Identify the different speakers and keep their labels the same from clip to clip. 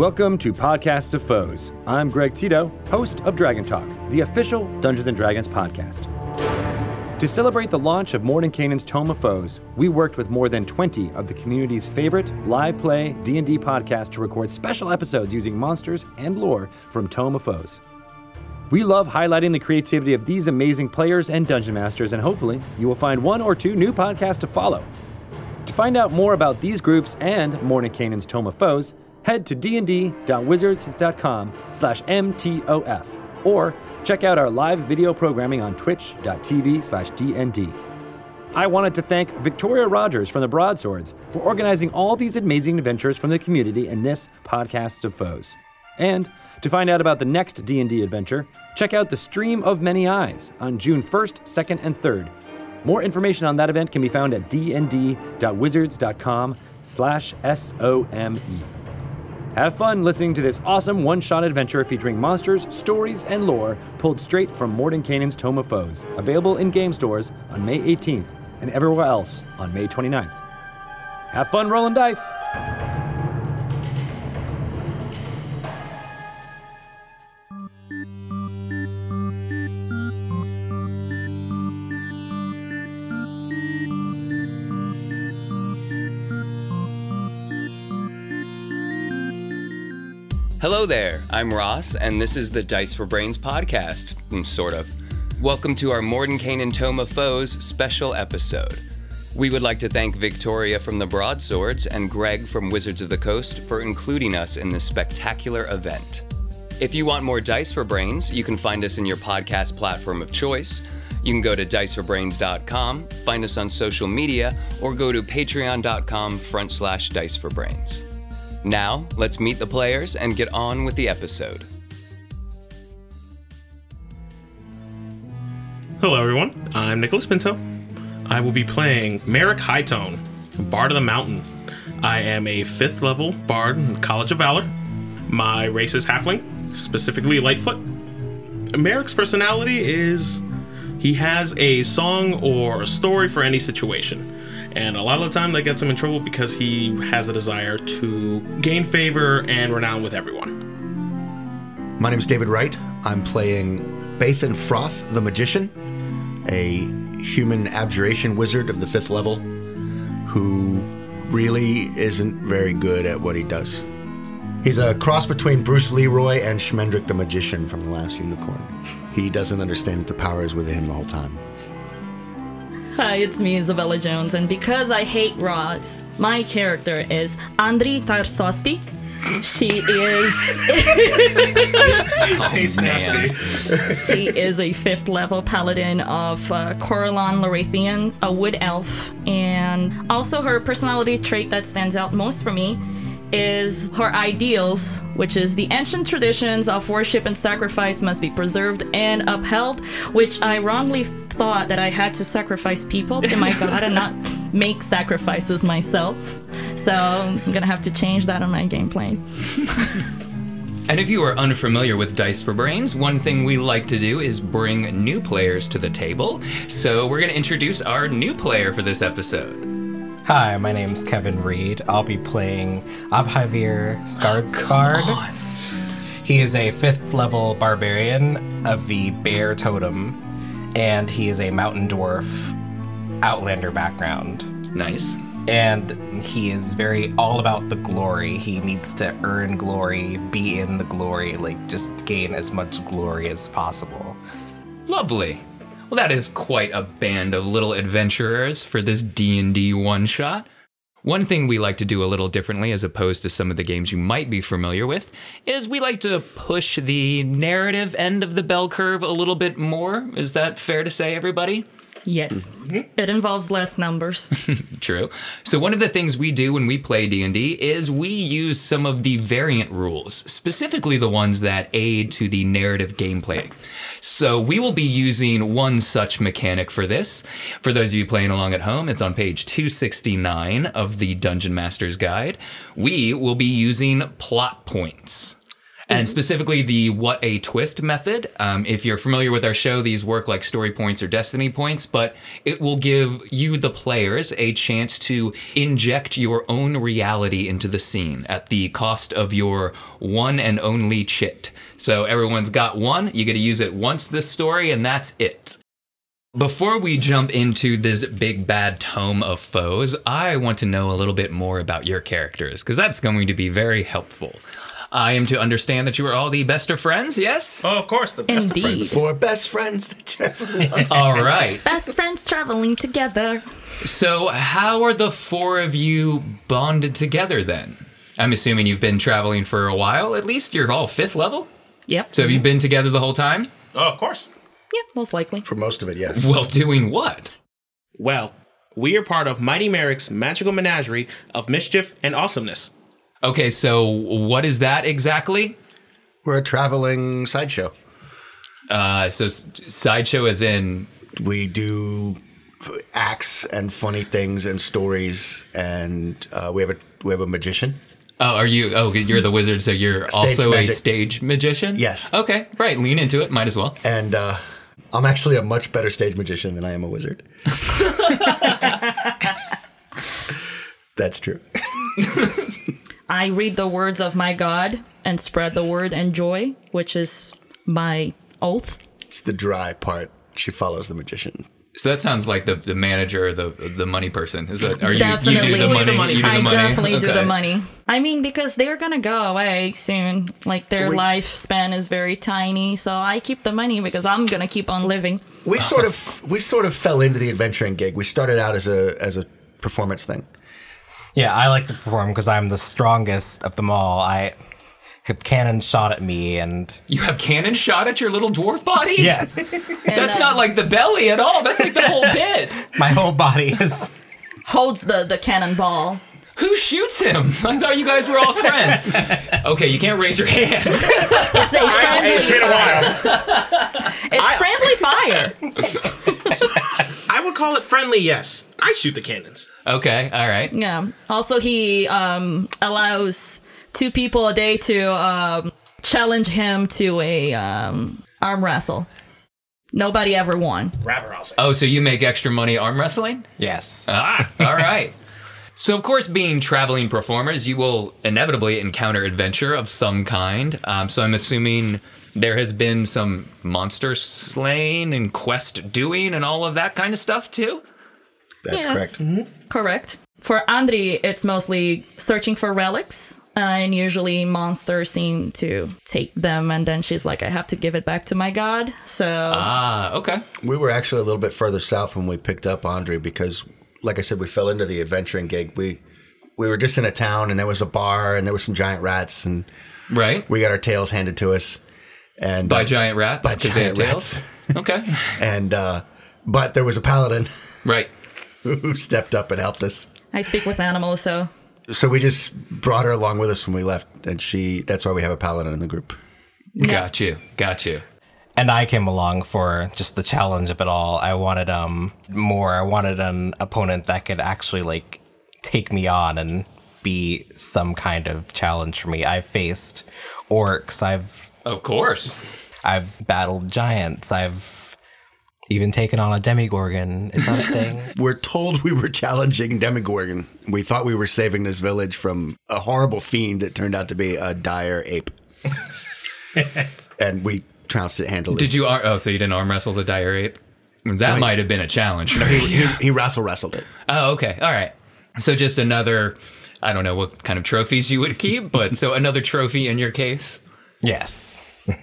Speaker 1: Welcome to Podcasts of Foes. I'm Greg Tito, host of Dragon Talk, the official Dungeons and Dragons podcast. To celebrate the launch of Mordenkainen's Tome of Foes, we worked with more than 20 of the community's favorite live play D&D podcasts to record special episodes using monsters and lore from Tome of Foes. We love highlighting the creativity of these amazing players and dungeon masters, and hopefully, you will find one or two new podcasts to follow. To find out more about these groups and Mordenkainen's Tome of Foes, head to dnd.wizards.com slash mtof or check out our live video programming on twitch.tv slash dnd. I wanted to thank Victoria Rogers from the Broadswords for organizing all these amazing adventures from the community in this Podcasts of Foes. And to find out about the next D&D adventure, check out the Stream of Many Eyes on June 1st, 2nd, and 3rd. More information on that event can be found at dnd.wizards.com slash S-O-M-E. Have fun listening to this awesome one-shot adventure featuring monsters, stories, and lore pulled straight from Mordenkainen's Tome of Foes, available in game stores on May 18th and everywhere else on May 29th. Have fun rolling dice!
Speaker 2: Hello there, I'm Ross, and this is the Dice for Brains podcast, mm, sort of. Welcome to our Mordenkainen Tome of Foes special episode. We would like to thank Victoria from the Broadswords and Greg from Wizards of the Coast for including us in this spectacular event. If you want more Dice for Brains, you can find us in your podcast platform of choice. You can go to diceforbrains.com, find us on social media, or go to patreon.com front slash dice for brains. Now, let's meet the players and get on with the episode.
Speaker 3: Hello, everyone. I'm Nicholas Pinto. I will be playing Merrick Hightone, Bard of the Mountain. I am a fifth level bard in the College of Valor. My race is Halfling, specifically Lightfoot. Merrick's personality is he has a song or a story for any situation. And a lot of the time that gets him in trouble because he has a desire to gain favor and renown with everyone.
Speaker 4: My name is David Wright. I'm playing Bathan Froth, the Magician, a human abjuration wizard of the fifth level who really isn't very good at what he does. He's a cross between Bruce Leroy and Schmendrick the Magician from The Last Unicorn. He doesn't understand that the power is within him the whole time.
Speaker 5: Hi, it's me, Isabella Jones, and because I hate Ross, my character is Andri Tarsosti. She is
Speaker 3: Taste nasty.
Speaker 5: she is a fifth level paladin of uh, Corellon Larethian, a wood elf, and also her personality trait that stands out most for me is her ideals, which is the ancient traditions of worship and sacrifice must be preserved and upheld, which I wrongly thought that I had to sacrifice people to my god and not make sacrifices myself. So I'm gonna have to change that on my gameplay.
Speaker 2: And if you are unfamiliar with Dice for Brains, one thing we like to do is bring new players to the table. So we're going to introduce our new player for this episode.
Speaker 6: Hi, my name's Kevin Reed. I'll be playing Abhavir Skardsvard. Oh, he is a fifth level barbarian of the Bear Totem, and he is a mountain dwarf Outlander background.
Speaker 2: Nice.
Speaker 6: And he is very all about the glory. He needs to earn glory, be in the glory, like just gain as much glory as possible.
Speaker 2: Lovely. Well, that is quite a band of little adventurers for this D&D one shot. One thing we like to do a little differently as opposed to some of the games you might be familiar with is we like to push the narrative end of the bell curve a little bit more. Is that fair to say everybody?
Speaker 5: Yes, mm-hmm. it involves less numbers.
Speaker 2: True. So one of the things we do when we play D&D is we use some of the variant rules, specifically the ones that aid to the narrative gameplay. So we will be using one such mechanic for this. For those of you playing along at home, it's on page 269 of the Dungeon Master's Guide. We will be using plot points.
Speaker 7: And specifically the what a twist method. Um, if you're familiar with our show, these work like story points or destiny points, but it will give you, the players, a chance to inject your own reality into the scene at the cost of your one and only chit. So everyone's got one, you get to use it once this story, and that's it. Before we jump into this big bad tome of foes, I want to know a little bit more about your characters, because that's going to be very helpful. I am to understand that you are all the best of friends, yes?
Speaker 3: Oh, of course, the best
Speaker 5: Indeed.
Speaker 3: of friends.
Speaker 4: For best friends that everyone.
Speaker 7: All right.
Speaker 5: Best friends traveling together.
Speaker 7: So, how are the four of you bonded together then? I'm assuming you've been traveling for a while, at least. You're all fifth level?
Speaker 5: Yep.
Speaker 7: So, have you been together the whole time?
Speaker 3: Oh, of course.
Speaker 5: yeah, most likely.
Speaker 4: For most of it, yes.
Speaker 7: Well, doing what?
Speaker 3: Well, we are part of Mighty Merrick's magical menagerie of mischief and awesomeness.
Speaker 7: Okay, so what is that exactly?
Speaker 4: We're a traveling sideshow.
Speaker 7: Uh, so, s- sideshow as in
Speaker 4: We do acts and funny things and stories, and uh, we have a we have a magician.
Speaker 7: Oh, are you? Oh, you're the wizard, so you're also
Speaker 4: magic.
Speaker 7: a stage magician.
Speaker 4: Yes.
Speaker 7: Okay, right. Lean into it. Might as well.
Speaker 4: And uh, I'm actually a much better stage magician than I am a wizard. That's true.
Speaker 5: I read the words of my God and spread the word and joy, which is my oath.
Speaker 4: It's the dry part. She follows the magician.
Speaker 7: So that sounds like the the manager, the the money person. Is that? Are you?
Speaker 5: Definitely.
Speaker 7: You do the money.
Speaker 3: Money
Speaker 7: you do the
Speaker 5: I
Speaker 7: money?
Speaker 5: definitely do the money. I mean, because they're gonna go away soon. Like their
Speaker 4: We-
Speaker 5: lifespan is very tiny, so I keep the money because I'm gonna keep on living.
Speaker 4: We sort of we sort of fell into the adventuring gig. We started out as a as a performance thing.
Speaker 6: Yeah, I like to perform because I'm the strongest of them all. I have cannon shot at me, and
Speaker 7: You have cannon shot at your little dwarf body.
Speaker 6: yes,
Speaker 7: That's not like the belly at all. That's like the whole bit.
Speaker 6: my whole body is.
Speaker 5: Holds the the cannonball.
Speaker 7: Who shoots him? I thought you guys were all friends. Okay, you can't raise your hands.
Speaker 5: It's a friendly.
Speaker 3: It's been a while.
Speaker 5: It's friendly fire.
Speaker 3: I would call it friendly, yes. I shoot the cannons.
Speaker 7: Okay, all right.
Speaker 5: Yeah. Also, he um, allows two people a day to um, challenge him to a um, arm wrestle. Nobody ever won.
Speaker 3: Rapper, I'll.
Speaker 7: Oh, so you make extra money arm wrestling?
Speaker 6: Yes.
Speaker 7: Ah, all right. So, of course, being traveling performers, you will inevitably encounter adventure of some kind. Um, so, I'm assuming there has been some monster slaying and quest doing and all of that kind of stuff too.
Speaker 4: That's
Speaker 5: Yes.
Speaker 4: correct.
Speaker 5: Correct. For Andri, it's mostly searching for relics, uh, and usually monsters seem to take them, and then she's like, I have to give it back to my god. So,
Speaker 7: Ah, okay.
Speaker 4: We were actually a little bit further south when we picked up Andre because, like I said, we fell into the adventuring gig. We we were just in a town and there was a bar and there were some giant rats and
Speaker 7: Right.
Speaker 4: we got our tails handed to us. And
Speaker 7: By
Speaker 4: uh,
Speaker 7: giant rats?
Speaker 4: by
Speaker 7: 'cause they had
Speaker 4: giant
Speaker 7: tails? Okay.
Speaker 4: and uh, but there was a paladin
Speaker 7: Right.
Speaker 4: who stepped up and helped us.
Speaker 5: I speak with animals, so
Speaker 4: So we just brought her along with us when we left, and she. That's why we have a paladin in the group.
Speaker 7: Got you. Got you.
Speaker 6: and I came along for just the challenge of it all. I wanted um more. I wanted an opponent that could actually like take me on and be some kind of challenge for me. I've faced orcs. I've
Speaker 7: Of course.
Speaker 6: I've battled giants. I've even taken on a demogorgon. Is that a thing?
Speaker 4: We're told we were challenging Demogorgon. We thought we were saving this village from a horrible fiend that turned out to be a dire ape. and we trounced it handily.
Speaker 7: Did you? Ar- oh, so you didn't arm wrestle the dire ape? That might have been a challenge. for you.
Speaker 4: he, he wrestle wrestled it.
Speaker 7: Oh, okay. All right. So just another. I don't know what kind of trophies you would keep, but so another trophy in your case.
Speaker 6: Yes.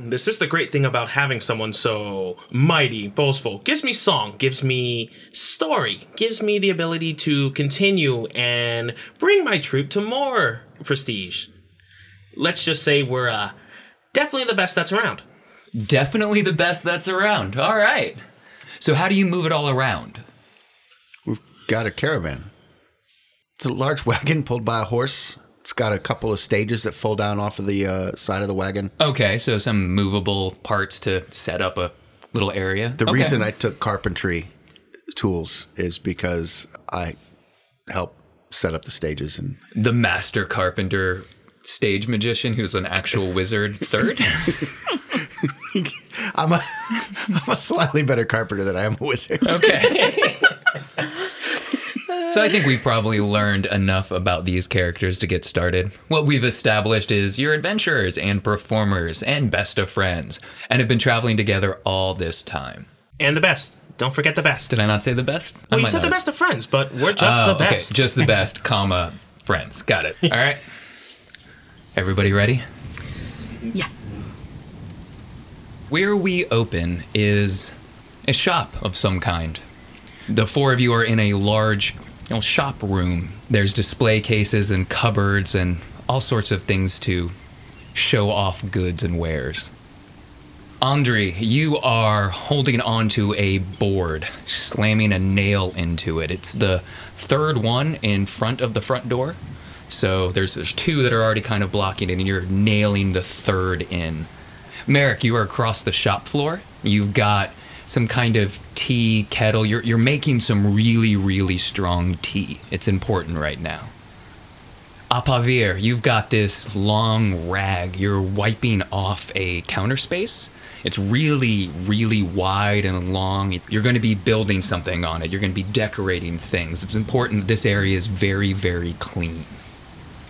Speaker 3: This is the great thing about having someone so mighty, boastful. Gives me song, gives me story, gives me the ability to continue and bring my troop to more prestige. Let's just say we're uh, definitely the best that's around.
Speaker 7: Definitely the best that's around. All right. So how do you move it all around?
Speaker 4: We've got a caravan. It's a large wagon pulled by a horse. It's got a couple of stages that fold down off of the uh, side of the wagon.
Speaker 7: Okay, so some movable parts to set up a little area.
Speaker 4: The
Speaker 7: Okay.
Speaker 4: reason I took carpentry tools is because I help set up the stages and
Speaker 7: the master carpenter stage magician who's an actual wizard third.
Speaker 4: I'm a, I'm a slightly better carpenter than I am a wizard.
Speaker 7: Okay. so I think we've probably learned enough about these characters to get started. What we've established is you're adventurers and performers and best of friends and have been traveling together all this time.
Speaker 3: And the best. Don't forget the best.
Speaker 7: Did I not say the best? I
Speaker 3: well, you
Speaker 7: might
Speaker 3: said the
Speaker 7: not.
Speaker 3: best of friends, but we're just
Speaker 7: Oh,
Speaker 3: the
Speaker 7: okay,
Speaker 3: best.
Speaker 7: just the best, comma, friends. Got it. All right. Everybody ready?
Speaker 5: Yeah.
Speaker 7: Where we open is a shop of some kind. The four of you are in a large you know, shop room. There's display cases and cupboards and all sorts of things to show off goods and wares. Andre, you are holding onto a board, slamming a nail into it. It's the third one in front of the front door. So there's there's two that are already kind of blocking it, and you're nailing the third in. Merrick, you are across the shop floor. You've got some kind of tea kettle. You're you're making some really really strong tea. It's important right now. Abavir, you've got this long rag. You're wiping off a counter space. It's really, really wide and long. You're going to be building something on it. You're going to be decorating things. It's important this area is very, very clean.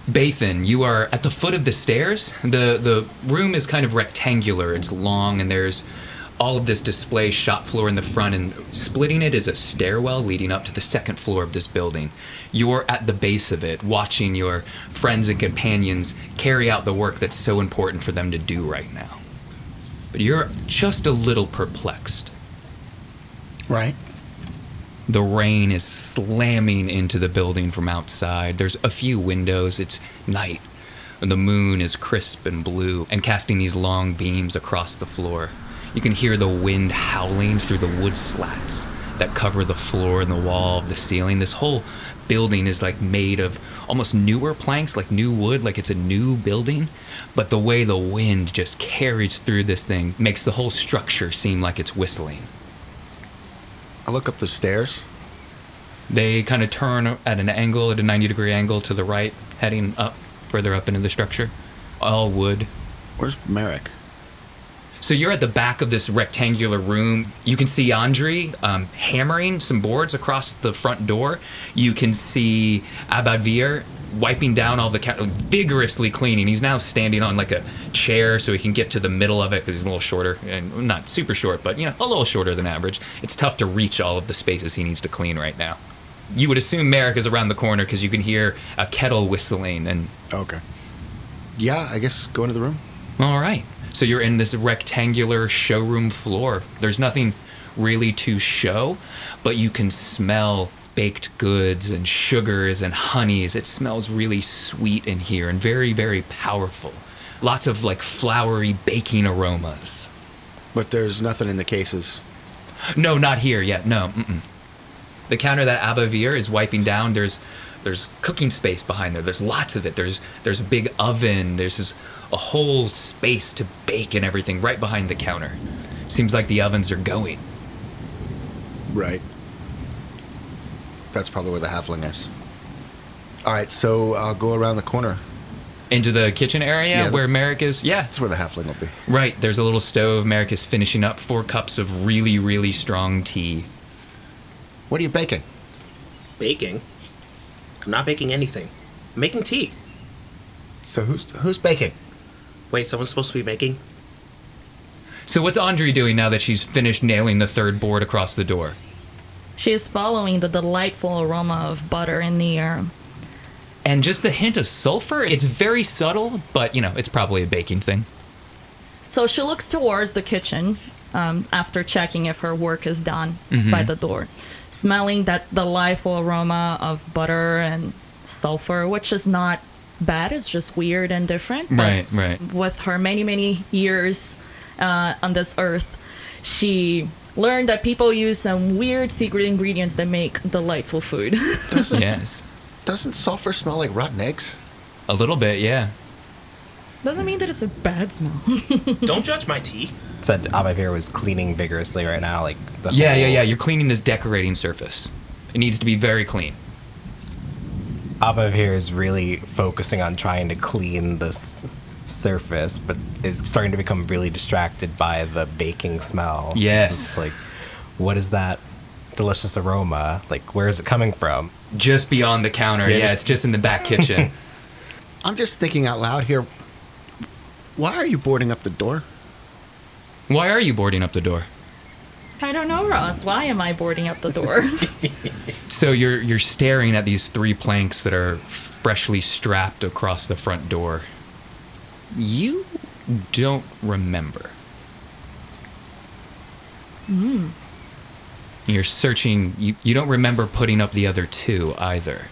Speaker 7: Bathan, you are at the foot of the stairs. The the room is kind of rectangular. It's long and there's all of this display shop floor in the front and splitting it is a stairwell leading up to the second floor of this building. You're at the base of it watching your friends and companions carry out the work that's so important for them to do right now. But you're just a little perplexed.
Speaker 4: Right.
Speaker 7: The rain is slamming into the building from outside. There's a few windows. It's night. And the moon is crisp and blue and casting these long beams across the floor. You can hear the wind howling through the wood slats that cover the floor and the wall of the ceiling. This whole building is like made of almost newer planks, like new wood, like it's a new building. But the way the wind just carries through this thing makes the whole structure seem like it's whistling.
Speaker 4: I look up the stairs.
Speaker 7: They kind of turn at an angle, at a 90 degree angle to the right, heading up, further up into the structure. All wood.
Speaker 4: Where's Merrick?
Speaker 7: So you're at the back of this rectangular room. You can see Andre um, hammering some boards across the front door. You can see Abavir wiping down all the ca- vigorously cleaning. He's now standing on like a chair so he can get to the middle of it because he's a little shorter and not super short, but you know a little shorter than average. It's tough to reach all of the spaces he needs to clean right now. You would assume Merrick is around the corner because you can hear a kettle whistling and
Speaker 4: Okay. Yeah, I guess go into the room.
Speaker 7: all right. So you're in this rectangular showroom floor. There's nothing really to show, but you can smell baked goods and sugars and honeys. It smells really sweet in here and very, very powerful. Lots of like flowery baking aromas.
Speaker 4: But there's nothing in the cases.
Speaker 7: No, not here yet. No. Mm-mm. The counter that Abavir is wiping down, there's there's cooking space behind there. There's lots of it. There's there's a big oven. There's this, a whole space to bake and everything right behind the counter. Seems like the ovens are going.
Speaker 4: Right. That's probably where the halfling is. All right, so I'll go around the corner.
Speaker 7: Into the kitchen area
Speaker 4: Yeah.
Speaker 7: where Merrick is. Yeah,
Speaker 4: That's where the halfling will be.
Speaker 7: right. There's a little stove. Merrick is finishing up four cups of really, really strong tea.
Speaker 4: What are you baking?
Speaker 3: Baking? I'm not baking anything. I'm making tea.
Speaker 4: So who's who's baking?
Speaker 3: Wait, someone's supposed to be baking?
Speaker 7: So what's Andre doing now that she's finished nailing the third board across the door?
Speaker 5: She is following the delightful aroma of butter in the air.
Speaker 7: And just the hint of sulfur, it's very subtle, but you know, it's probably a baking thing.
Speaker 5: So she looks towards the kitchen um, after checking if her work is done
Speaker 7: Mm-hmm.
Speaker 5: by the door, smelling that the delightful aroma of butter and sulfur, which is not bad. It's just weird and different. but
Speaker 7: Right, right.
Speaker 5: With her many, many years uh, on this earth, she learned that people use some weird secret ingredients that make delightful food.
Speaker 7: yes.
Speaker 4: Doesn't sulfur smell like rotten eggs?
Speaker 7: A little bit, yeah.
Speaker 5: Doesn't mean that it's a bad smell.
Speaker 3: Don't judge my tea.
Speaker 6: Said Abavir was cleaning vigorously right now, like the
Speaker 7: Yeah,
Speaker 6: whole-
Speaker 7: yeah, yeah. You're cleaning this decorating surface. It needs to be very clean.
Speaker 6: Abavir is really focusing on trying to clean this surface, but is starting to become really distracted by the baking smell.
Speaker 7: Yes.
Speaker 6: It's like, what is that delicious aroma? Like, where is it coming from?
Speaker 7: Just beyond the counter.
Speaker 6: Yeah,
Speaker 7: Yeah,
Speaker 6: just-
Speaker 7: it's just in the back kitchen.
Speaker 4: I'm just thinking out loud here. Why are you boarding up the door?
Speaker 7: Why are you boarding up the door?
Speaker 5: I don't know, Ross. Why am I boarding up the door?
Speaker 7: So you're you're staring at these three planks that are freshly strapped across the front door. You don't remember. Hmm. You're searching. You, you don't remember putting up the other two either.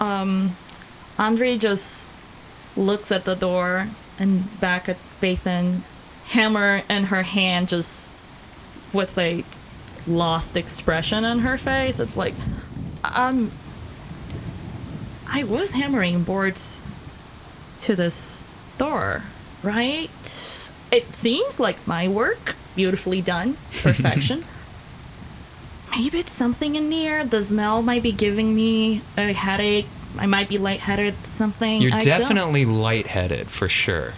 Speaker 5: Um, Andre just looks at the door and back at Bathan, hammer in her hand, just with a lost expression on her face. It's like, um, I was hammering boards to this door, right? It seems like my work, beautifully done, perfection. Maybe it's something in the air. The smell might be giving me a headache. I might be lightheaded. Something.
Speaker 7: You're
Speaker 5: I don't-
Speaker 7: definitely lightheaded for sure.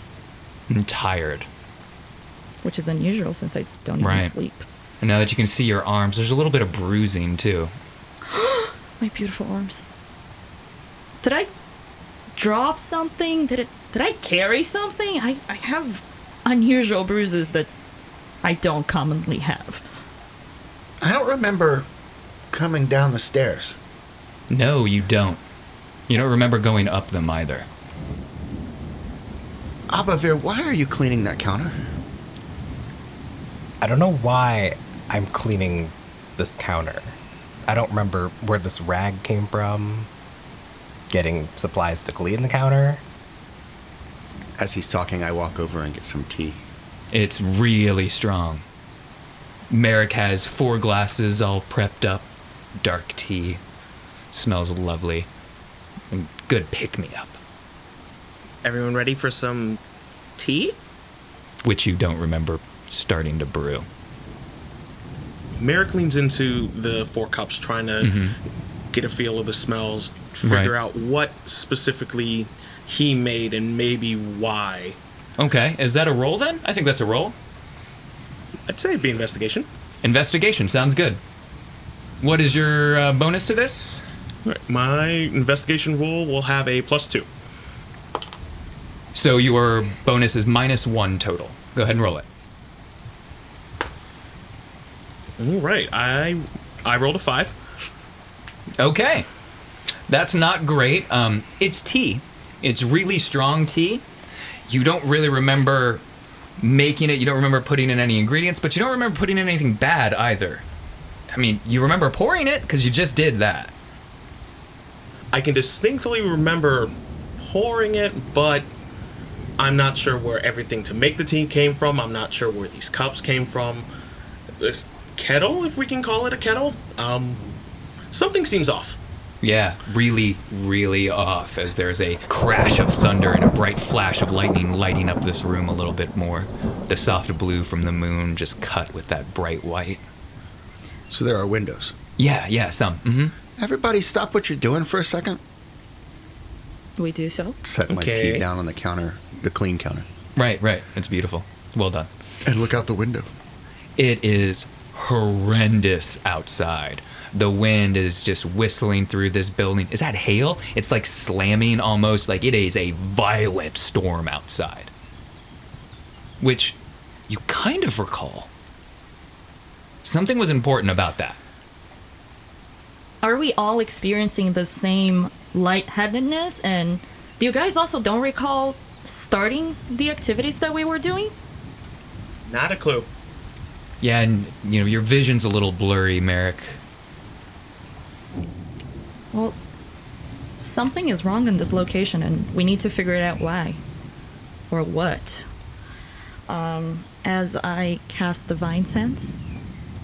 Speaker 7: And tired.
Speaker 5: which is unusual since I don't even
Speaker 7: Right.
Speaker 5: sleep.
Speaker 7: And now that you can see your arms, there's a little bit of bruising too.
Speaker 5: My beautiful arms. Did I drop something? Did it? Did I carry something? I I have unusual bruises that I don't commonly have.
Speaker 4: I don't remember coming down the stairs.
Speaker 7: No, you don't. You don't remember going up them either.
Speaker 4: Abavir, why are you cleaning that counter?
Speaker 6: I don't know why I'm cleaning this counter. I don't remember where this rag came from. Getting supplies to clean the counter.
Speaker 4: As he's talking, I walk over and get some tea.
Speaker 7: It's really strong. Merrick has four glasses all prepped up. Dark tea. Smells lovely. Good pick me up.
Speaker 3: Everyone ready for some tea?
Speaker 7: Which you don't remember starting to brew.
Speaker 3: Merrick leans into the four cups, trying to get a feel of the smells, figure
Speaker 7: Right.
Speaker 3: out what specifically he made and maybe why.
Speaker 7: Okay, is that a roll then? I think that's a roll.
Speaker 3: I'd say it'd be investigation.
Speaker 7: Investigation sounds good. What is your uh, bonus to this?
Speaker 3: Right, my investigation roll will have a plus two.
Speaker 7: So your bonus is minus one total. Go ahead and roll it.
Speaker 3: All right, I I rolled a five.
Speaker 7: Okay. That's not great. Um, it's tea. It's really strong tea. You don't really remember making it. You don't remember putting in any ingredients, but you don't remember putting in anything bad either. I mean, you remember pouring it because you just did that.
Speaker 3: I can distinctly remember pouring it, but I'm not sure where everything to make the tea came from. I'm not sure where these cups came from. This kettle, if we can call it a kettle, um, something seems off.
Speaker 7: Yeah, really, really off as there's a crash of thunder and a bright flash of lightning lighting up this room a little bit more. The soft blue from the moon just cut with that bright white.
Speaker 4: So there are windows.
Speaker 7: Yeah, yeah, some. hmm
Speaker 4: Everybody stop what you're doing for a second.
Speaker 5: We do so.
Speaker 4: Set my
Speaker 3: Okay.
Speaker 4: tea down on the counter, the clean counter,
Speaker 7: Right, right. It's beautiful. Well done.
Speaker 4: and look out the window.
Speaker 7: It is horrendous outside. The wind is just whistling through this building. Is that hail? It's like slamming almost like it is a violent storm outside. Which you kind of recall. Something was important about that.
Speaker 5: Are we all experiencing the same lightheadedness? And do you guys also don't recall starting the activities that we were doing?
Speaker 3: Not a clue.
Speaker 7: Yeah, and you know, your vision's a little blurry, Merrick.
Speaker 5: Well, something is wrong in this location, and we need to figure it out why or what. Um, as I cast Divine Sense,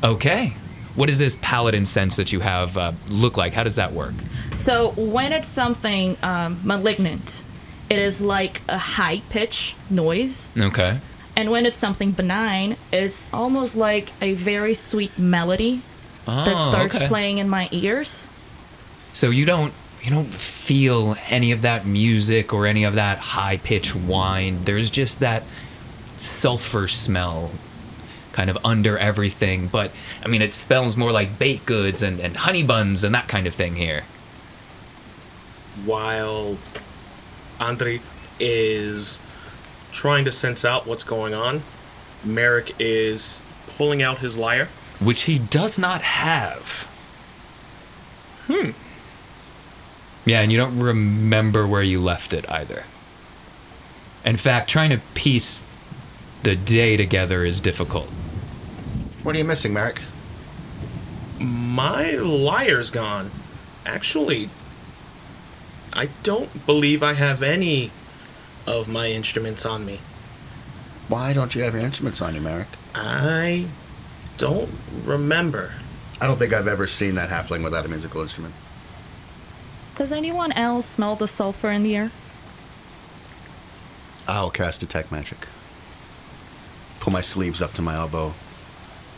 Speaker 7: Okay. What does this paladin sense that you have uh, look like? How does that work?
Speaker 5: So when it's something um, malignant, it is like a high pitch noise,
Speaker 7: Okay.
Speaker 5: and when it's something benign, it's almost like a very sweet melody
Speaker 7: Oh,
Speaker 5: that starts
Speaker 7: okay.
Speaker 5: playing in my ears.
Speaker 7: So you don't you don't feel any of that music or any of that high pitched whine. There's just that sulfur smell kind of under everything. But I mean it spells more like baked goods and, and honey buns and that kind of thing here.
Speaker 3: While Andre is trying to sense out what's going on, Merrick is pulling out his lyre.
Speaker 7: Which he does not have. Hmm. Yeah, and you don't remember where you left it either. In fact, trying to piece the day together is difficult.
Speaker 4: What are you missing, Merrick?
Speaker 3: My lyre's gone. Actually, I don't believe I have any of my instruments on me.
Speaker 4: Why don't you have your instruments on you, Merrick?
Speaker 3: I don't remember.
Speaker 4: I don't think I've ever seen that halfling without a musical instrument.
Speaker 5: Does anyone else smell the sulfur in the air?
Speaker 4: I'll cast detect magic. Pull my sleeves up to my elbow.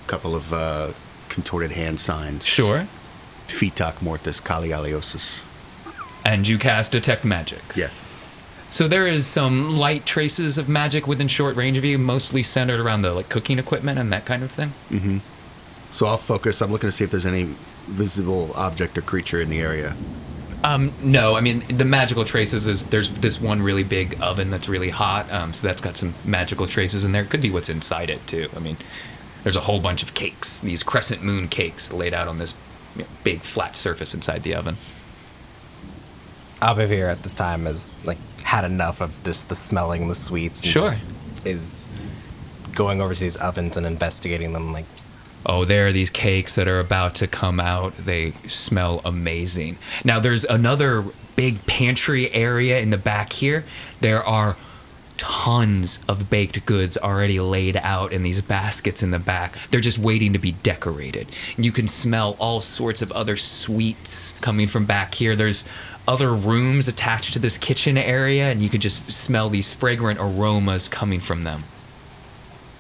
Speaker 4: Couple of uh, contorted hand signs.
Speaker 7: Sure.
Speaker 4: Fitac mortis cali aliosis.
Speaker 7: And you cast Detect Magic.
Speaker 4: Yes.
Speaker 7: So there is some light traces of magic within short range of you, mostly centered around the like cooking equipment and that kind of thing.
Speaker 4: So I'll focus. I'm looking to see if there's any visible object or creature in the area.
Speaker 7: Um, no, I mean the magical traces is there's this one really big oven that's really hot, um, so that's got some magical traces in there. Could be what's inside it too. I mean, there's a whole bunch of cakes, these crescent moon cakes laid out on this you know, big flat surface inside the oven.
Speaker 6: Abavir at this time has like had enough of this, the smelling, the sweets. And
Speaker 7: Sure.
Speaker 6: just is going over to these ovens and investigating them. Like,
Speaker 7: Oh, there are these cakes that are about to come out. They smell amazing. Now, there's another big pantry area in the back here. There are tons of baked goods already laid out in these baskets in the back. They're just waiting to be decorated. You can smell all sorts of other sweets coming from back here. There's other rooms attached to this kitchen area, and you can just smell these fragrant aromas coming from them.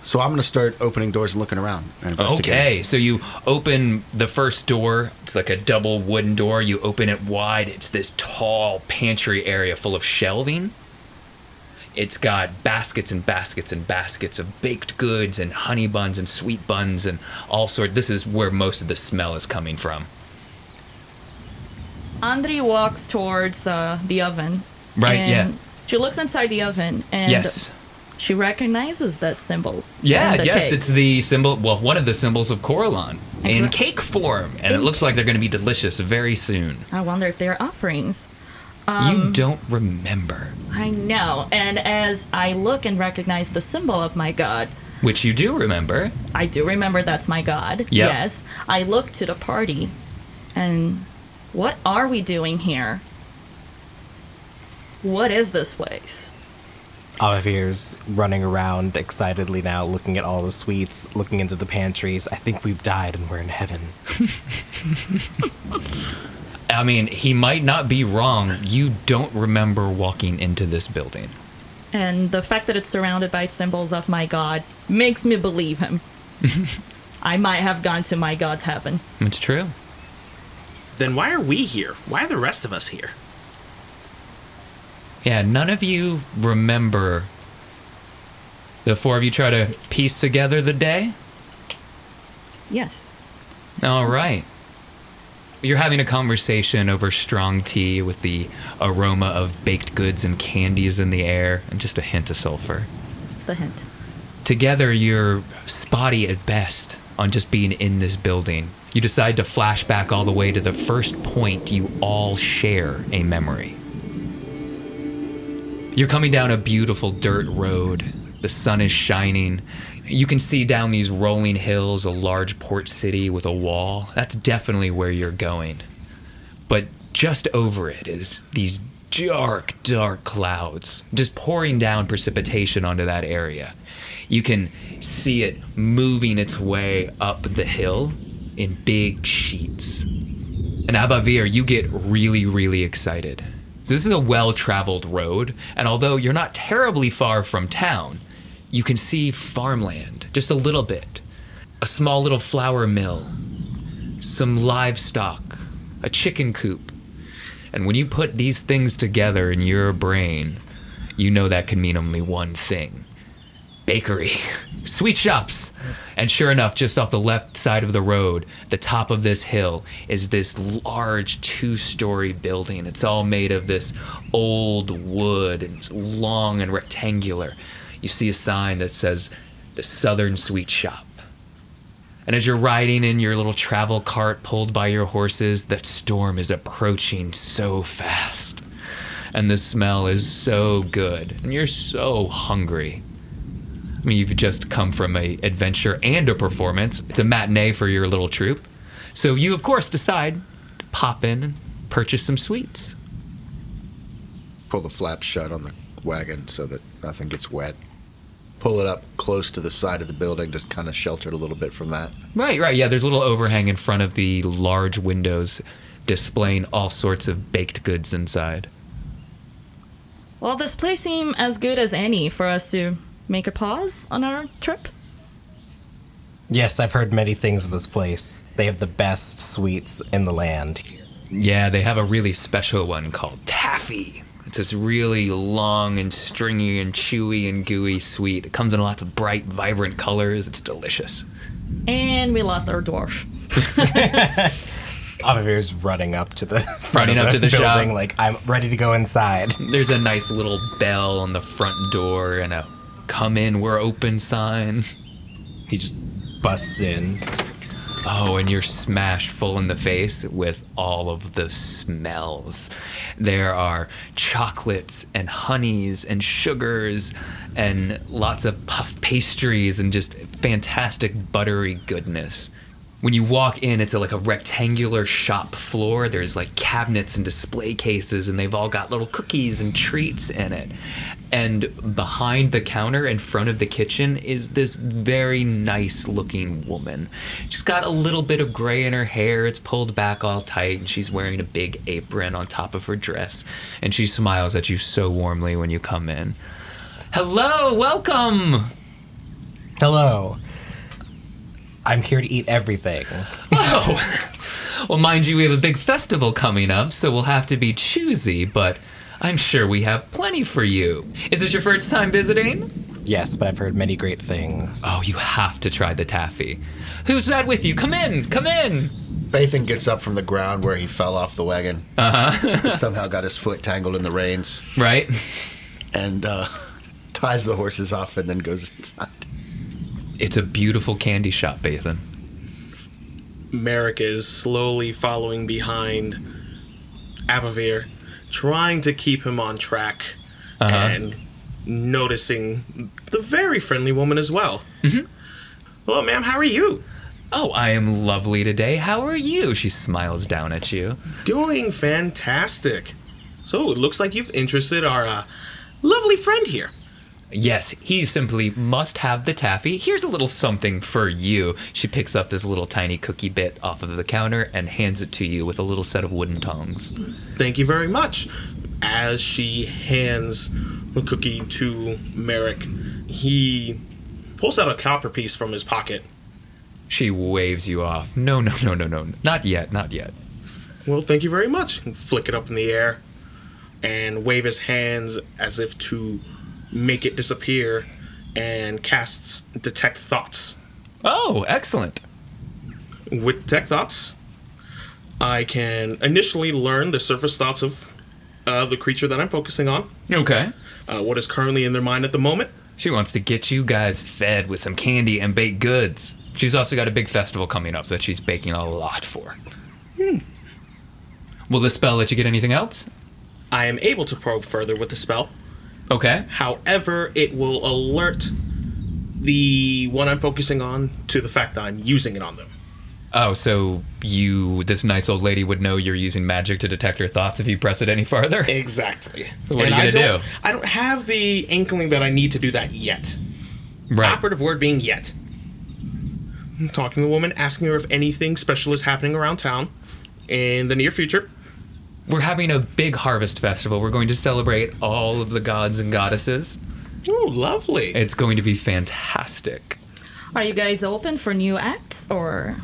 Speaker 4: So I'm going to start opening doors and looking around and investigating.
Speaker 7: Okay, so you open the first door. It's like a double wooden door. You open it wide. It's this tall pantry area full of shelving. It's got baskets and baskets and baskets of baked goods and honey buns and sweet buns and all sort. This is where most of the smell is coming from.
Speaker 5: Andre walks towards uh, the oven.
Speaker 7: Right, yeah.
Speaker 5: She looks inside the oven and
Speaker 7: yes.
Speaker 5: she recognizes that symbol.
Speaker 7: Yeah, yes,
Speaker 5: cake.
Speaker 7: it's the symbol, well, one of the symbols of Corellon in cake form. And it looks like they're going to be delicious very soon.
Speaker 5: I wonder if they're offerings.
Speaker 7: You um, don't remember,
Speaker 5: I know. And as I look and recognize the symbol of my god,
Speaker 7: which you do remember.
Speaker 5: I do remember that's my god. Yes. I look to the party and what are we doing here? What is this place?
Speaker 6: Abavir's running around excitedly now, looking at all the sweets, looking into the pantries. I think we've died and we're in heaven.
Speaker 7: I mean, he might not be wrong. You don't remember walking into this building.
Speaker 5: And the fact that it's surrounded by symbols of my god makes me believe him. I might have gone to my god's heaven.
Speaker 7: It's true.
Speaker 3: Then why are we here? Why are the rest of us here?
Speaker 7: Yeah, none of you remember. The four of you try to piece together the day?
Speaker 5: Yes.
Speaker 7: All right. You're having a conversation over strong tea with the aroma of baked goods and candies in the air and just a hint of sulfur.
Speaker 5: It's the hint.
Speaker 7: Together, you're spotty at best on just being in this building. You decide to flash back all the way to the first point you all share a memory. You're coming down a beautiful dirt road. The sun is shining. You can see down these rolling hills a large port city with a wall. That's definitely where you're going. But just over it is these dark, dark clouds just pouring down precipitation onto that area. You can see it moving its way up the hill in big sheets. And Abavir, you get really, really excited. This is a well traveled road, and although you're not terribly far from town, you can see farmland just a little bit. A small little flour mill, some livestock, a chicken coop, And when you put these things together in your brain, you know that can mean only one thing bakery, sweet shops. And sure enough, just off the left side of the road, the top of this hill is this large two story building. It's all made of this old wood and it's long and rectangular. You see a sign that says the Southern Sweet Shop. And as you're riding in your little travel cart pulled by your horses, that storm is approaching so fast. And the smell is so good. And you're so hungry. I mean, you've just come from a adventure and a performance. It's a matinee for your little troupe. So you, of course, decide to pop in and purchase some sweets.
Speaker 4: Pull the flaps shut on the wagon so that nothing gets wet. Pull it up close to the side of the building to kind of shelter it a little bit from that.
Speaker 7: Right, right. Yeah, there's a little overhang in front of the large windows displaying all sorts of baked goods inside.
Speaker 5: Well, this place seemed as good as any for us to make a pause on our trip.
Speaker 6: Yes, I've heard many things of this place. They have the best sweets in the land.
Speaker 7: Yeah, they have a really special one called taffy. It's this really long and stringy and chewy and gooey sweet. It comes in lots of bright, vibrant colors. It's delicious.
Speaker 5: And we lost our dwarf.
Speaker 6: Avivir's running up to the front
Speaker 7: Running
Speaker 6: of
Speaker 7: up to the shop.
Speaker 6: building, like I'm ready to go inside.
Speaker 7: There's a nice little bell on the front door and a come in, we're open sign.
Speaker 6: He just busts in.
Speaker 7: Oh, and you're smashed full in the face with all of the smells. There are chocolates and honeys and sugars and lots of puff pastries and just fantastic buttery goodness. When you walk in, it's a, like a rectangular shop floor. There's like cabinets and display cases, and they've all got little cookies and treats in it. And behind the counter in front of the kitchen is this very nice looking woman. She's got a little bit of gray in her hair. It's pulled back all tight, and she's wearing a big apron on top of her dress. And she smiles at you so warmly when you come in. Hello, welcome.
Speaker 6: Hello. I'm here to eat everything.
Speaker 7: Oh, well, mind you, we have a big festival coming up, so we'll have to be choosy, but I'm sure we have plenty for you. Is this your first time visiting?
Speaker 6: Yes, but I've heard many great things.
Speaker 7: Oh, you have to try the taffy. Who's that with you? Come in, come in.
Speaker 4: Bathan gets up from the ground where he fell off the wagon. Uh huh. somehow got his foot tangled in the reins
Speaker 7: Right?
Speaker 4: and uh, ties the horses off and then goes inside.
Speaker 7: It's a beautiful candy shop, Bathan.
Speaker 3: Merrick is slowly following behind Abavir, trying to keep him on track and noticing the very friendly woman as well. Mm-hmm. Hello, ma'am. How are you?
Speaker 7: Oh, I am lovely today. How are you? She smiles down at you.
Speaker 3: Doing fantastic. So it looks like you've interested our uh, lovely friend here.
Speaker 7: Yes, he simply must have the taffy. Here's a little something for you. She picks up this little tiny cookie bit off of the counter and hands it to you with a little set of wooden tongs.
Speaker 3: Thank you very much. As she hands the cookie to Merrick, he pulls out a copper piece from his pocket.
Speaker 7: She waves you off. No, no, no, no, no. Not yet, not yet.
Speaker 3: Well, thank you very much. And flick it up in the air and wave his hands as if to make it disappear and casts Detect Thoughts.
Speaker 7: Oh, excellent.
Speaker 3: With Detect Thoughts, I can initially learn the surface thoughts of uh, the creature that I'm focusing on,
Speaker 7: Okay.
Speaker 3: uh, what is currently in their mind at the moment.
Speaker 7: She wants to get you guys fed with some candy and baked goods. She's also got a big festival coming up that she's baking a lot for. Hmm. Will the spell let you get anything else?
Speaker 3: I am able to probe further with the spell.
Speaker 7: Okay.
Speaker 3: However, it will alert the one I'm focusing on to the fact that I'm using it on them.
Speaker 7: Oh, so you, this nice old lady, would know you're using magic to detect her thoughts if you press it any farther?
Speaker 3: Exactly.
Speaker 7: So what are you
Speaker 3: I
Speaker 7: gonna
Speaker 3: don't,
Speaker 7: do?
Speaker 3: I don't have the inkling that I need to do that yet.
Speaker 7: Right.
Speaker 3: Operative word being yet. I'm talking to the woman, asking her if anything special is happening around town in the near future.
Speaker 7: We're having a big harvest festival. We're going to celebrate all of the gods and goddesses.
Speaker 3: Oh, lovely.
Speaker 7: It's going to be fantastic.
Speaker 5: Are you guys open for new acts or?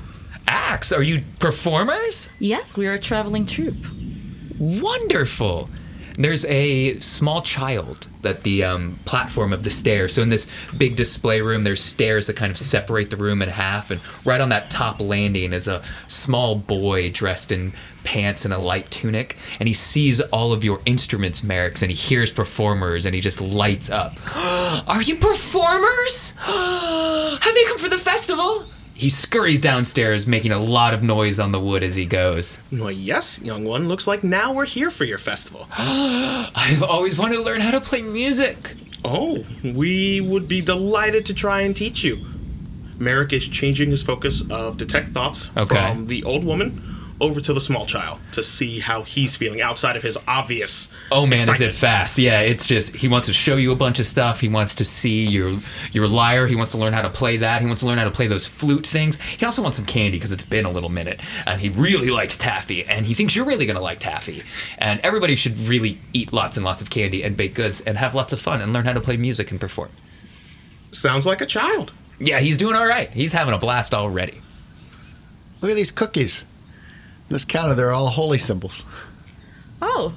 Speaker 7: Acts, are you performers?
Speaker 5: Yes, we are a traveling troupe.
Speaker 7: Wonderful. There's a small child at the um, platform of the stairs. So in this big display room, there's stairs that kind of separate the room in half, and right on that top landing is a small boy dressed in pants and a light tunic, and he sees all of your instruments, Merrick's, and he hears performers, and he just lights up. Are you performers? Have they come for the festival? He scurries downstairs, making a lot of noise on the wood as he goes.
Speaker 3: Why, yes, young one. Looks like now we're here for your festival.
Speaker 7: I've always wanted to learn how to play music.
Speaker 3: Oh, we would be delighted to try and teach you. Merrick is changing his focus of detect thoughts
Speaker 7: Okay.
Speaker 3: from the old woman over to the small child to see how he's feeling outside of his obvious.
Speaker 7: Oh man, is it fast? Yeah, it's just he wants to show you a bunch of stuff. He wants to see your your lyre. He wants to learn how to play that. He wants to learn how to play those flute things. He also wants some candy because it's been a little minute, and he really likes taffy, and he thinks you're really gonna like taffy. And everybody should really eat lots and lots of candy and baked goods and have lots of fun and learn how to play music and perform.
Speaker 3: Sounds like a child.
Speaker 7: Yeah, he's doing all right. He's having a blast already.
Speaker 4: Look at these cookies. This counter, they're all holy symbols.
Speaker 5: Oh.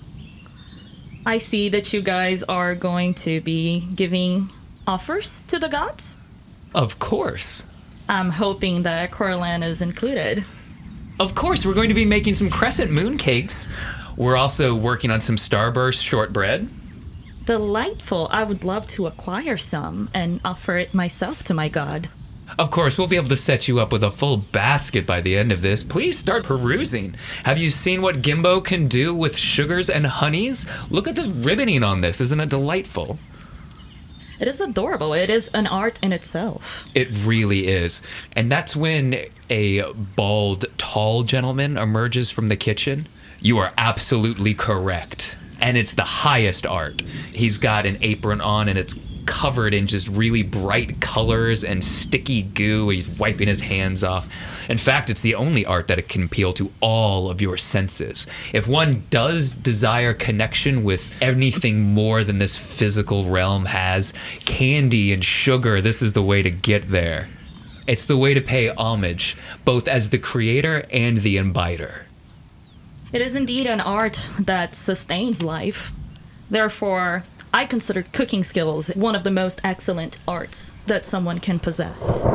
Speaker 5: I see that you guys are going to be giving offers to the gods.
Speaker 7: Of course.
Speaker 5: I'm hoping that Corellon is included.
Speaker 7: Of course, we're going to be making some crescent moon cakes. We're also working on some starburst shortbread.
Speaker 5: Delightful. I would love to acquire some and offer it myself to my god.
Speaker 7: Of course, we'll be able to set you up with a full basket by the end of this. Please start perusing. Have you seen what Gimbo can do with sugars and honeys? Look at the ribboning on this. Isn't it delightful?
Speaker 5: It is adorable. It is an art in itself.
Speaker 7: It really is. And that's when a bald, tall gentleman emerges from the kitchen. You are absolutely correct. And it's the highest art. He's got an apron on and it's covered in just really bright colors and sticky goo. He's wiping his hands off. In fact, it's the only art that it can appeal to all of your senses. If one does desire connection with anything more than this physical realm has, candy and sugar, this is the way to get there. It's the way to pay homage, both as the creator and the imbiter.
Speaker 5: It is indeed an art that sustains life. Therefore, I consider cooking skills one of the most excellent arts that someone can possess.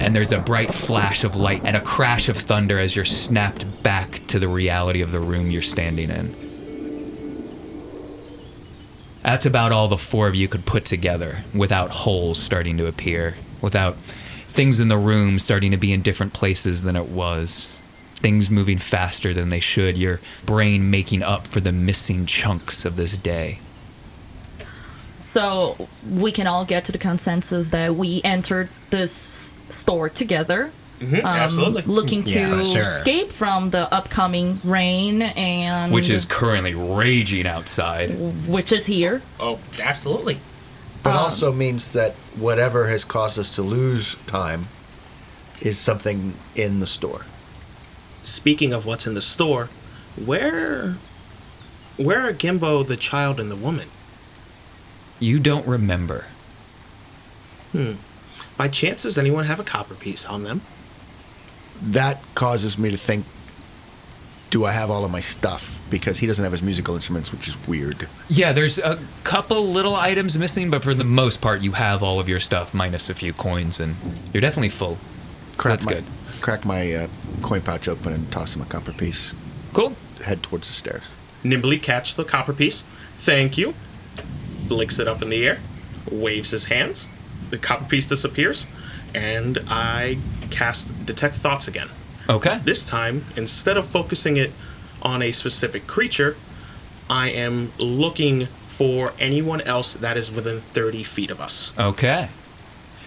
Speaker 7: And there's a bright flash of light and a crash of thunder as you're snapped back to the reality of the room you're standing in. That's about all the four of you could put together without holes starting to appear, without things in the room starting to be in different places than it was, things moving faster than they should, your brain making up for the missing chunks of this day.
Speaker 5: So we can all get to the consensus that we entered this store together,
Speaker 3: Mm-hmm, absolutely.
Speaker 5: looking to
Speaker 6: Yeah, sure.
Speaker 5: escape from the upcoming rain and
Speaker 7: Which is currently raging outside.
Speaker 5: which is here.
Speaker 3: Oh, absolutely.
Speaker 4: But also means that whatever has caused us to lose time is something in the store.
Speaker 3: Speaking of what's in the store, where where are Gimbo, the child, and the woman?
Speaker 7: You don't remember.
Speaker 3: By chance, does anyone have a copper piece on them?
Speaker 4: That causes me to think do I have all of my stuff? Because he doesn't have his musical instruments, which is weird.
Speaker 7: Yeah, there's a couple little items missing, but for the most part, you have all of your stuff minus a few coins, and you're definitely full.
Speaker 4: Crack
Speaker 7: That's
Speaker 4: my,
Speaker 7: good.
Speaker 4: Crack my uh, coin pouch open and toss him a copper piece.
Speaker 7: Cool.
Speaker 4: Head towards the stairs.
Speaker 3: Nimbly catch the copper piece. Thank you. Flicks it up in the air. Waves his hands. The copper piece disappears. And I cast Detect Thoughts again.
Speaker 7: Okay.
Speaker 3: This time, instead of focusing it on a specific creature, I am looking for anyone else that is within 30 feet of us.
Speaker 7: Okay.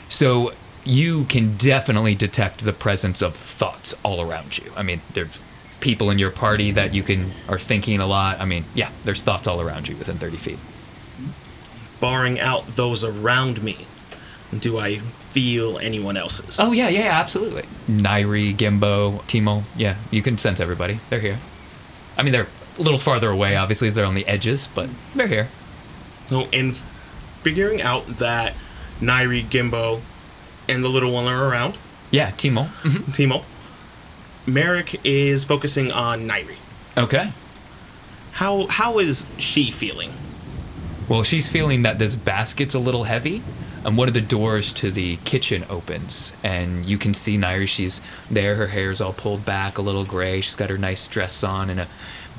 Speaker 7: So you can definitely detect the presence of thoughts all around you. I mean, there's people in your party that you can are thinking a lot. I mean, yeah, there's thoughts all around you within 30 feet.
Speaker 3: Barring out those around me, do I feel anyone else's?
Speaker 7: Oh yeah, yeah, yeah, absolutely. Nairi, Gimbo, Timo, yeah, you can sense everybody. They're here. I mean, they're a little farther away, obviously, as they're on the edges, but they're here.
Speaker 3: So, in f- figuring out that Nairi, Gimbo, and the little one are around,
Speaker 7: Yeah, Timo. Mhm.
Speaker 3: Timo, Merrick is focusing on Nairi.
Speaker 7: Okay.
Speaker 3: How how is she feeling?
Speaker 7: Well, she's feeling that this basket's a little heavy, and one of the doors to the kitchen opens, and you can see Nairi. She's there. Her hair's all pulled back, a little gray. She's got her nice dress on and a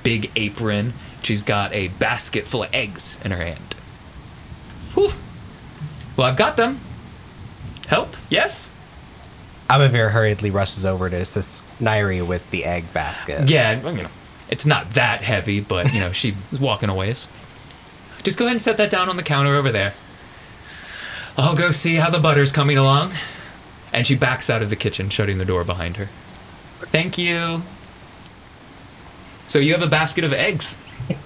Speaker 7: big apron. She's got a basket full of eggs in her hand. Whew. Well, I've got them. Help? Yes?
Speaker 6: Abavir hurriedly rushes over to assist Nairi with the egg basket.
Speaker 7: Yeah, you know, it's not that heavy, but, you know, she's walking a ways. Just go ahead and set that down on the counter over there. I'll go see how the butter's coming along. And she backs out of the kitchen, shutting the door behind her. Thank you. So you have a basket of eggs.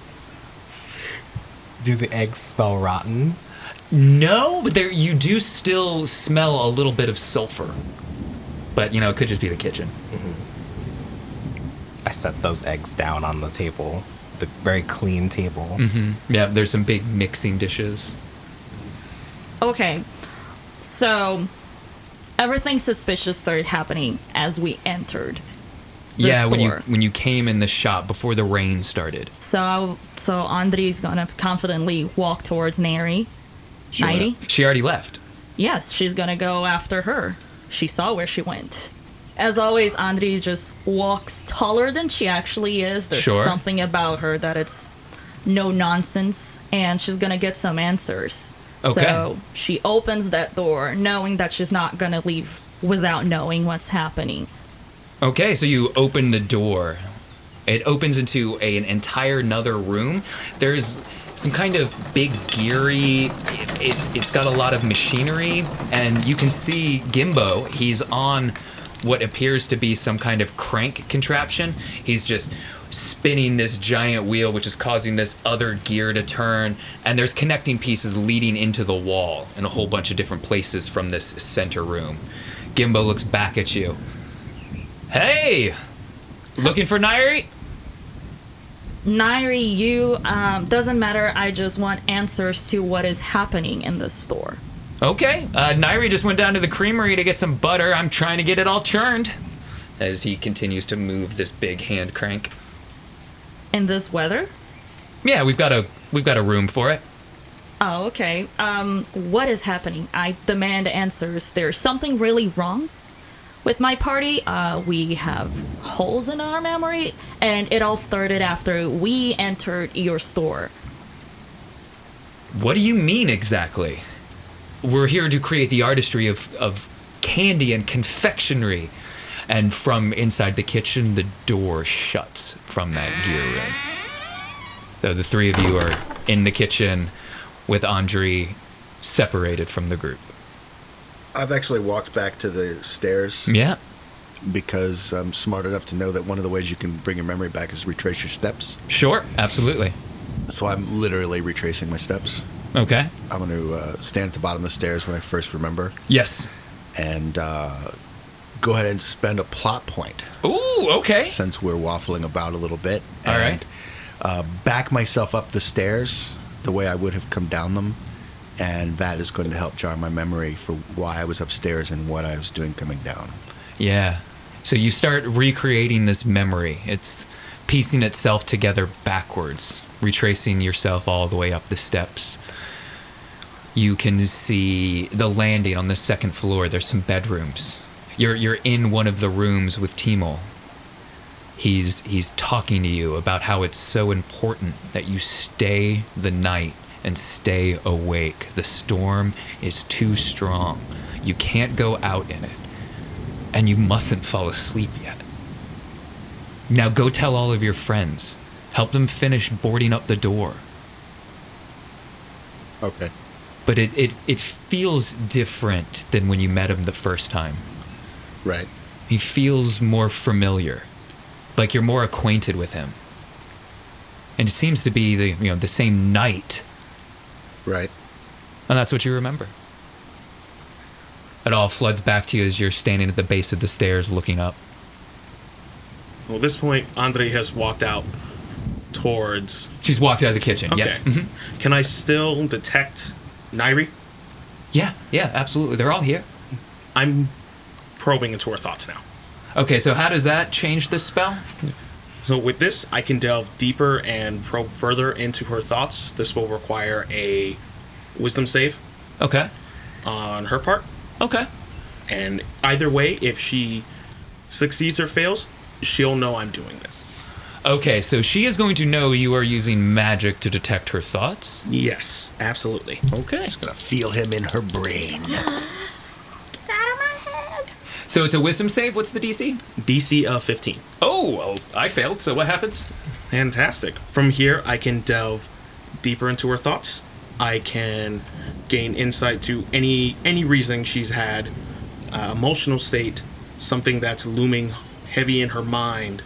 Speaker 6: Do the eggs smell rotten?
Speaker 7: No, but there you do still smell a little bit of sulfur. But you know, it could just be the kitchen. Mm-hmm.
Speaker 6: I set those eggs down on the table, the very clean table. Mm-hmm.
Speaker 7: Yeah, there's some big mixing dishes.
Speaker 5: Okay, so everything suspicious started happening as we entered. the
Speaker 7: yeah, when you when you came in the shop before the rain started.
Speaker 5: So so Andri's gonna confidently walk towards Nairi. Nighty?
Speaker 7: She already left.
Speaker 5: Yes, she's gonna go after her. She saw where she went. As always, Andri just walks taller than she actually is. There's
Speaker 7: Sure.
Speaker 5: something about her that it's no nonsense, and she's gonna get some answers.
Speaker 7: Okay.
Speaker 5: So she opens that door, knowing that she's not gonna leave without knowing what's happening.
Speaker 7: Okay, so you open the door. It opens into a, an entire another room. There's some kind of big geary. It, it's it's got a lot of machinery, and you can see Gimbo. He's on what appears to be some kind of crank contraption. He's just spinning this giant wheel, which is causing this other gear to turn. And there's connecting pieces leading into the wall in a whole bunch of different places from this center room. Gimbo looks back at you. Hey! Looking for Nairi?
Speaker 5: Nairi, you um, doesn't matter. I just want answers to what is happening in this store.
Speaker 7: Okay. Uh, Nairi just went down to the creamery to get some butter. I'm trying to get it all churned. As he continues to move this big hand crank.
Speaker 5: In this weather?
Speaker 7: Yeah, we've got a we've got a room for it.
Speaker 5: Oh, okay. Um, what is happening? I demand answers. There's something really wrong with my party. Uh, we have holes in our memory, and it all started after we entered your store.
Speaker 7: What do you mean exactly? We're here to create the artistry of, of candy and confectionery. And from inside the kitchen, the door shuts from that gear room. So the three of you are in the kitchen with Andre separated from the group.
Speaker 4: I've actually walked back to the stairs
Speaker 7: Yeah.
Speaker 4: because I'm smart enough to know that one of the ways you can bring your memory back is retrace your steps.
Speaker 7: Sure, absolutely.
Speaker 4: So I'm literally retracing my steps.
Speaker 7: Okay.
Speaker 4: I'm going to uh, stand at the bottom of the stairs when I first remember
Speaker 7: Yes.
Speaker 4: and uh, go ahead and spend a plot point
Speaker 7: Ooh, okay.
Speaker 4: since we're waffling about a little bit.
Speaker 7: All
Speaker 4: and,
Speaker 7: right.
Speaker 4: Uh, back myself up the stairs the way I would have come down them. And that is going to help jar my memory for why I was upstairs and what I was doing coming down.
Speaker 7: Yeah. So you start recreating this memory. It's piecing itself together backwards, retracing yourself all the way up the steps. You can see the landing on the second floor. There's some bedrooms. You're you're in one of the rooms with Timol. He's he's talking to you about how it's so important that you stay the night and stay awake. The storm is too strong. You can't go out in it and you mustn't fall asleep yet. Now go tell all of your friends. Help them finish boarding up the door.
Speaker 4: Okay.
Speaker 7: But it, it, it feels different than when you met him the first time.
Speaker 4: Right.
Speaker 7: He feels more familiar, like you're more acquainted with him. And it seems to be the you know the same night,
Speaker 4: Right.
Speaker 7: and that's what you remember. It all floods back to you as you're standing at the base of the stairs looking up.
Speaker 3: Well, at this point, Andre has walked out towards.
Speaker 7: She's walked out of the kitchen.
Speaker 3: Okay.
Speaker 7: Yes. Mhm.
Speaker 3: Can I still detect Nairi?
Speaker 7: Yeah, yeah, absolutely. They're all here.
Speaker 3: I'm probing into her thoughts now.
Speaker 7: Okay, so how does that change the spell?
Speaker 3: So with this, I can delve deeper and probe further into her thoughts. This will require a wisdom save
Speaker 7: Okay.
Speaker 3: on her part.
Speaker 7: Okay.
Speaker 3: And either way, if she succeeds or fails, she'll know I'm doing this.
Speaker 7: Okay, so she is going to know you are using magic to detect her thoughts.
Speaker 3: Yes, absolutely.
Speaker 7: Okay.
Speaker 4: She's gonna feel him in her brain. Get out of my head.
Speaker 7: So it's a wisdom save. What's the DC?
Speaker 3: DC of 15.
Speaker 7: Oh, well, I failed. So what happens?
Speaker 3: Fantastic. From here, I can delve deeper into her thoughts. I can gain insight to any any reasoning she's had, uh, emotional state, something that's looming heavy in her mind,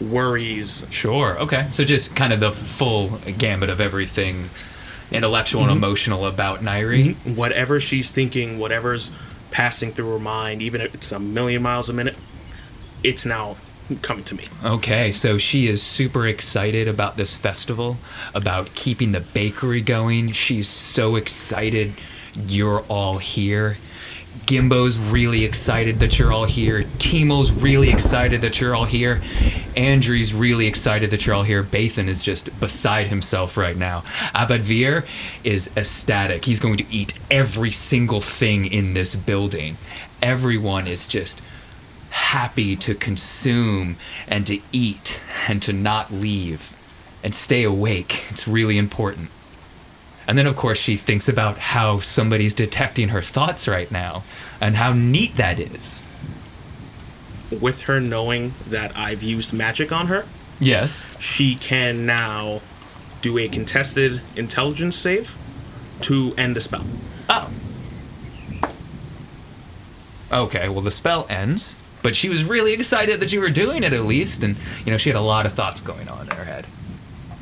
Speaker 3: worries.
Speaker 7: Sure. Okay. So just kind of the full gambit of everything, intellectual and mm-hmm. emotional about Nairi. Mm-hmm.
Speaker 3: whatever she's thinking, whatever's passing through her mind, even if it's a million miles a minute, it's now coming to me.
Speaker 7: Okay, so she is super excited about this festival, about keeping the bakery going. She's so excited you're all here. Gimbo's really excited that you're all here. Timo's really excited that you're all here. Andrew's really excited that you're all here. Bathan is just beside himself right now. Abavir is ecstatic. He's going to eat every single thing in this building. Everyone is just happy to consume and to eat and to not leave and stay awake. It's really important. And then, of course, she thinks about how somebody's detecting her thoughts right now and how neat that is.
Speaker 3: With her knowing that I've used magic on her,
Speaker 7: Yes.
Speaker 3: she can now do a contested intelligence save to end the spell.
Speaker 7: Oh. Okay, well, the spell ends, but she was really excited that you were doing it at least, and, you know, she had a lot of thoughts going on in her head.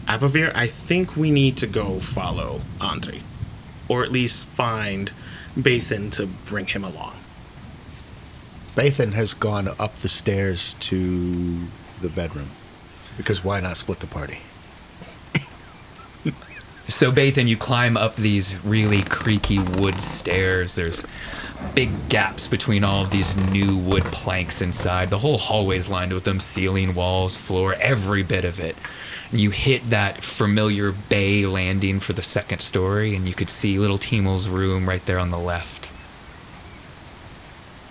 Speaker 3: Abavir, I think we need to go follow Andre. Or at least find Bathan to bring him along.
Speaker 4: Bathan has gone up the stairs to the bedroom. Because why not split the party?
Speaker 7: So, Bathan, you climb up these really creaky wood stairs. There's big gaps between all of these new wood planks inside. The whole hallway's lined with them ceiling, walls, floor, every bit of it. You hit that familiar bay landing for the second story, and you could see little Timo's room right there on the left.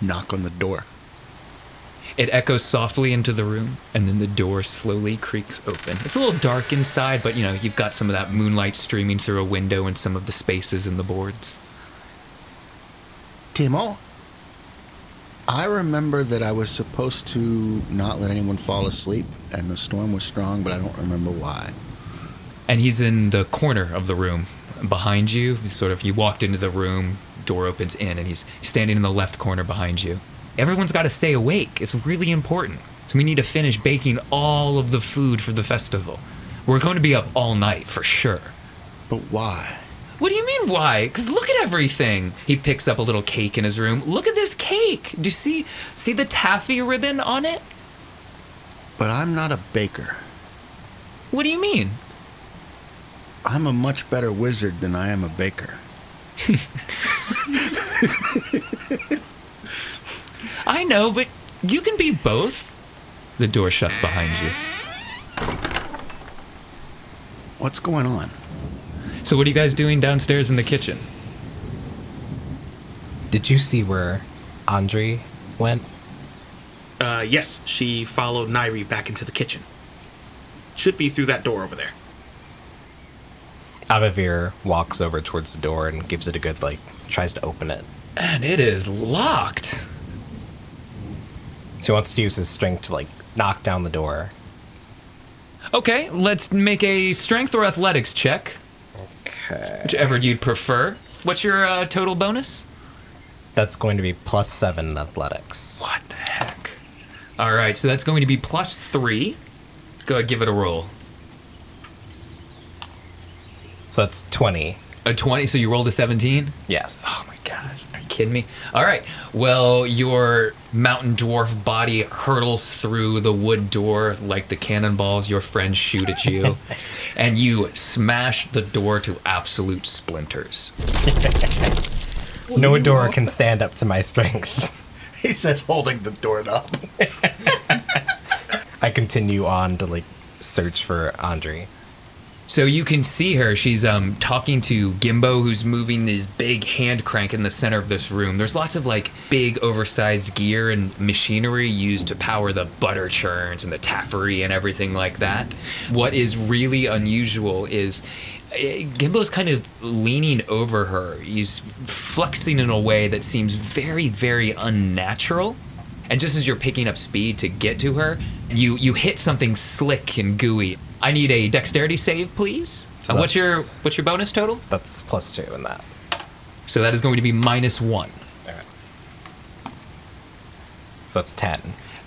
Speaker 4: Knock on the door.
Speaker 7: It echoes softly into the room, and then the door slowly creaks open. It's a little dark inside, but you know, you've got some of that moonlight streaming through a window and some of the spaces in the boards.
Speaker 4: Timo, I remember that I was supposed to not let anyone fall asleep, and the storm was strong, but I don't remember why.
Speaker 7: and he's in the corner of the room behind you. Sort of you walked into the room, door opens in, and he's standing in the left corner behind you. Everyone's got to stay awake. It's really important. So we need to finish baking all of the food for the festival. We're going to be up all night for sure.
Speaker 4: But why?
Speaker 7: What do you mean why? Cuz look at everything. He picks up a little cake in his room. Look at this cake. Do you see see the taffy ribbon on it?
Speaker 4: But I'm not a baker.
Speaker 7: What do you mean?
Speaker 4: I'm a much better wizard than I am a baker.
Speaker 7: I know, but you can be both. The door shuts behind you.
Speaker 4: What's going on?
Speaker 7: So what are you guys doing downstairs in the kitchen?
Speaker 6: Did you see where Andre went?
Speaker 3: Uh, yes, she followed Nairi back into the kitchen. Should be through that door over there.
Speaker 6: Abavir walks over towards the door and gives it a good, like, tries to open it.
Speaker 7: And it is locked.
Speaker 6: So he wants to use his strength to, like, knock down the door.
Speaker 7: Okay, let's make a strength or athletics check,
Speaker 6: Okay.
Speaker 7: whichever you'd prefer. What's your uh, total bonus?
Speaker 6: That's going to be plus seven in athletics.
Speaker 7: What the heck? All right, so that's going to be plus three. Go ahead, give it a roll.
Speaker 6: So that's 20.
Speaker 7: A 20, so you rolled a 17?
Speaker 6: Yes.
Speaker 7: Oh my gosh, are you kidding me? All right, well, your mountain dwarf body hurtles through the wood door like the cannonballs your friends shoot at you, and you smash the door to absolute splinters.
Speaker 6: No door can stand up to my strength.
Speaker 4: He says, holding the doorknob.
Speaker 6: I continue on to like search for Andre.
Speaker 7: So you can see her. She's um, talking to Gimbo, who's moving this big hand crank in the center of this room. There's lots of like big, oversized gear and machinery used to power the butter churns and the taffery and everything like that. What is really unusual is eh, Gimbo's kind of leaning over her. He's flexing in a way that seems very, very unnatural. And just as you're picking up speed to get to her, you you hit something slick and gooey. I need a dexterity save, please.
Speaker 6: So
Speaker 7: Uh, what's your what's your bonus total?
Speaker 6: That's plus two in that.
Speaker 7: So that is going to be minus one.
Speaker 6: Alright. So that's ten.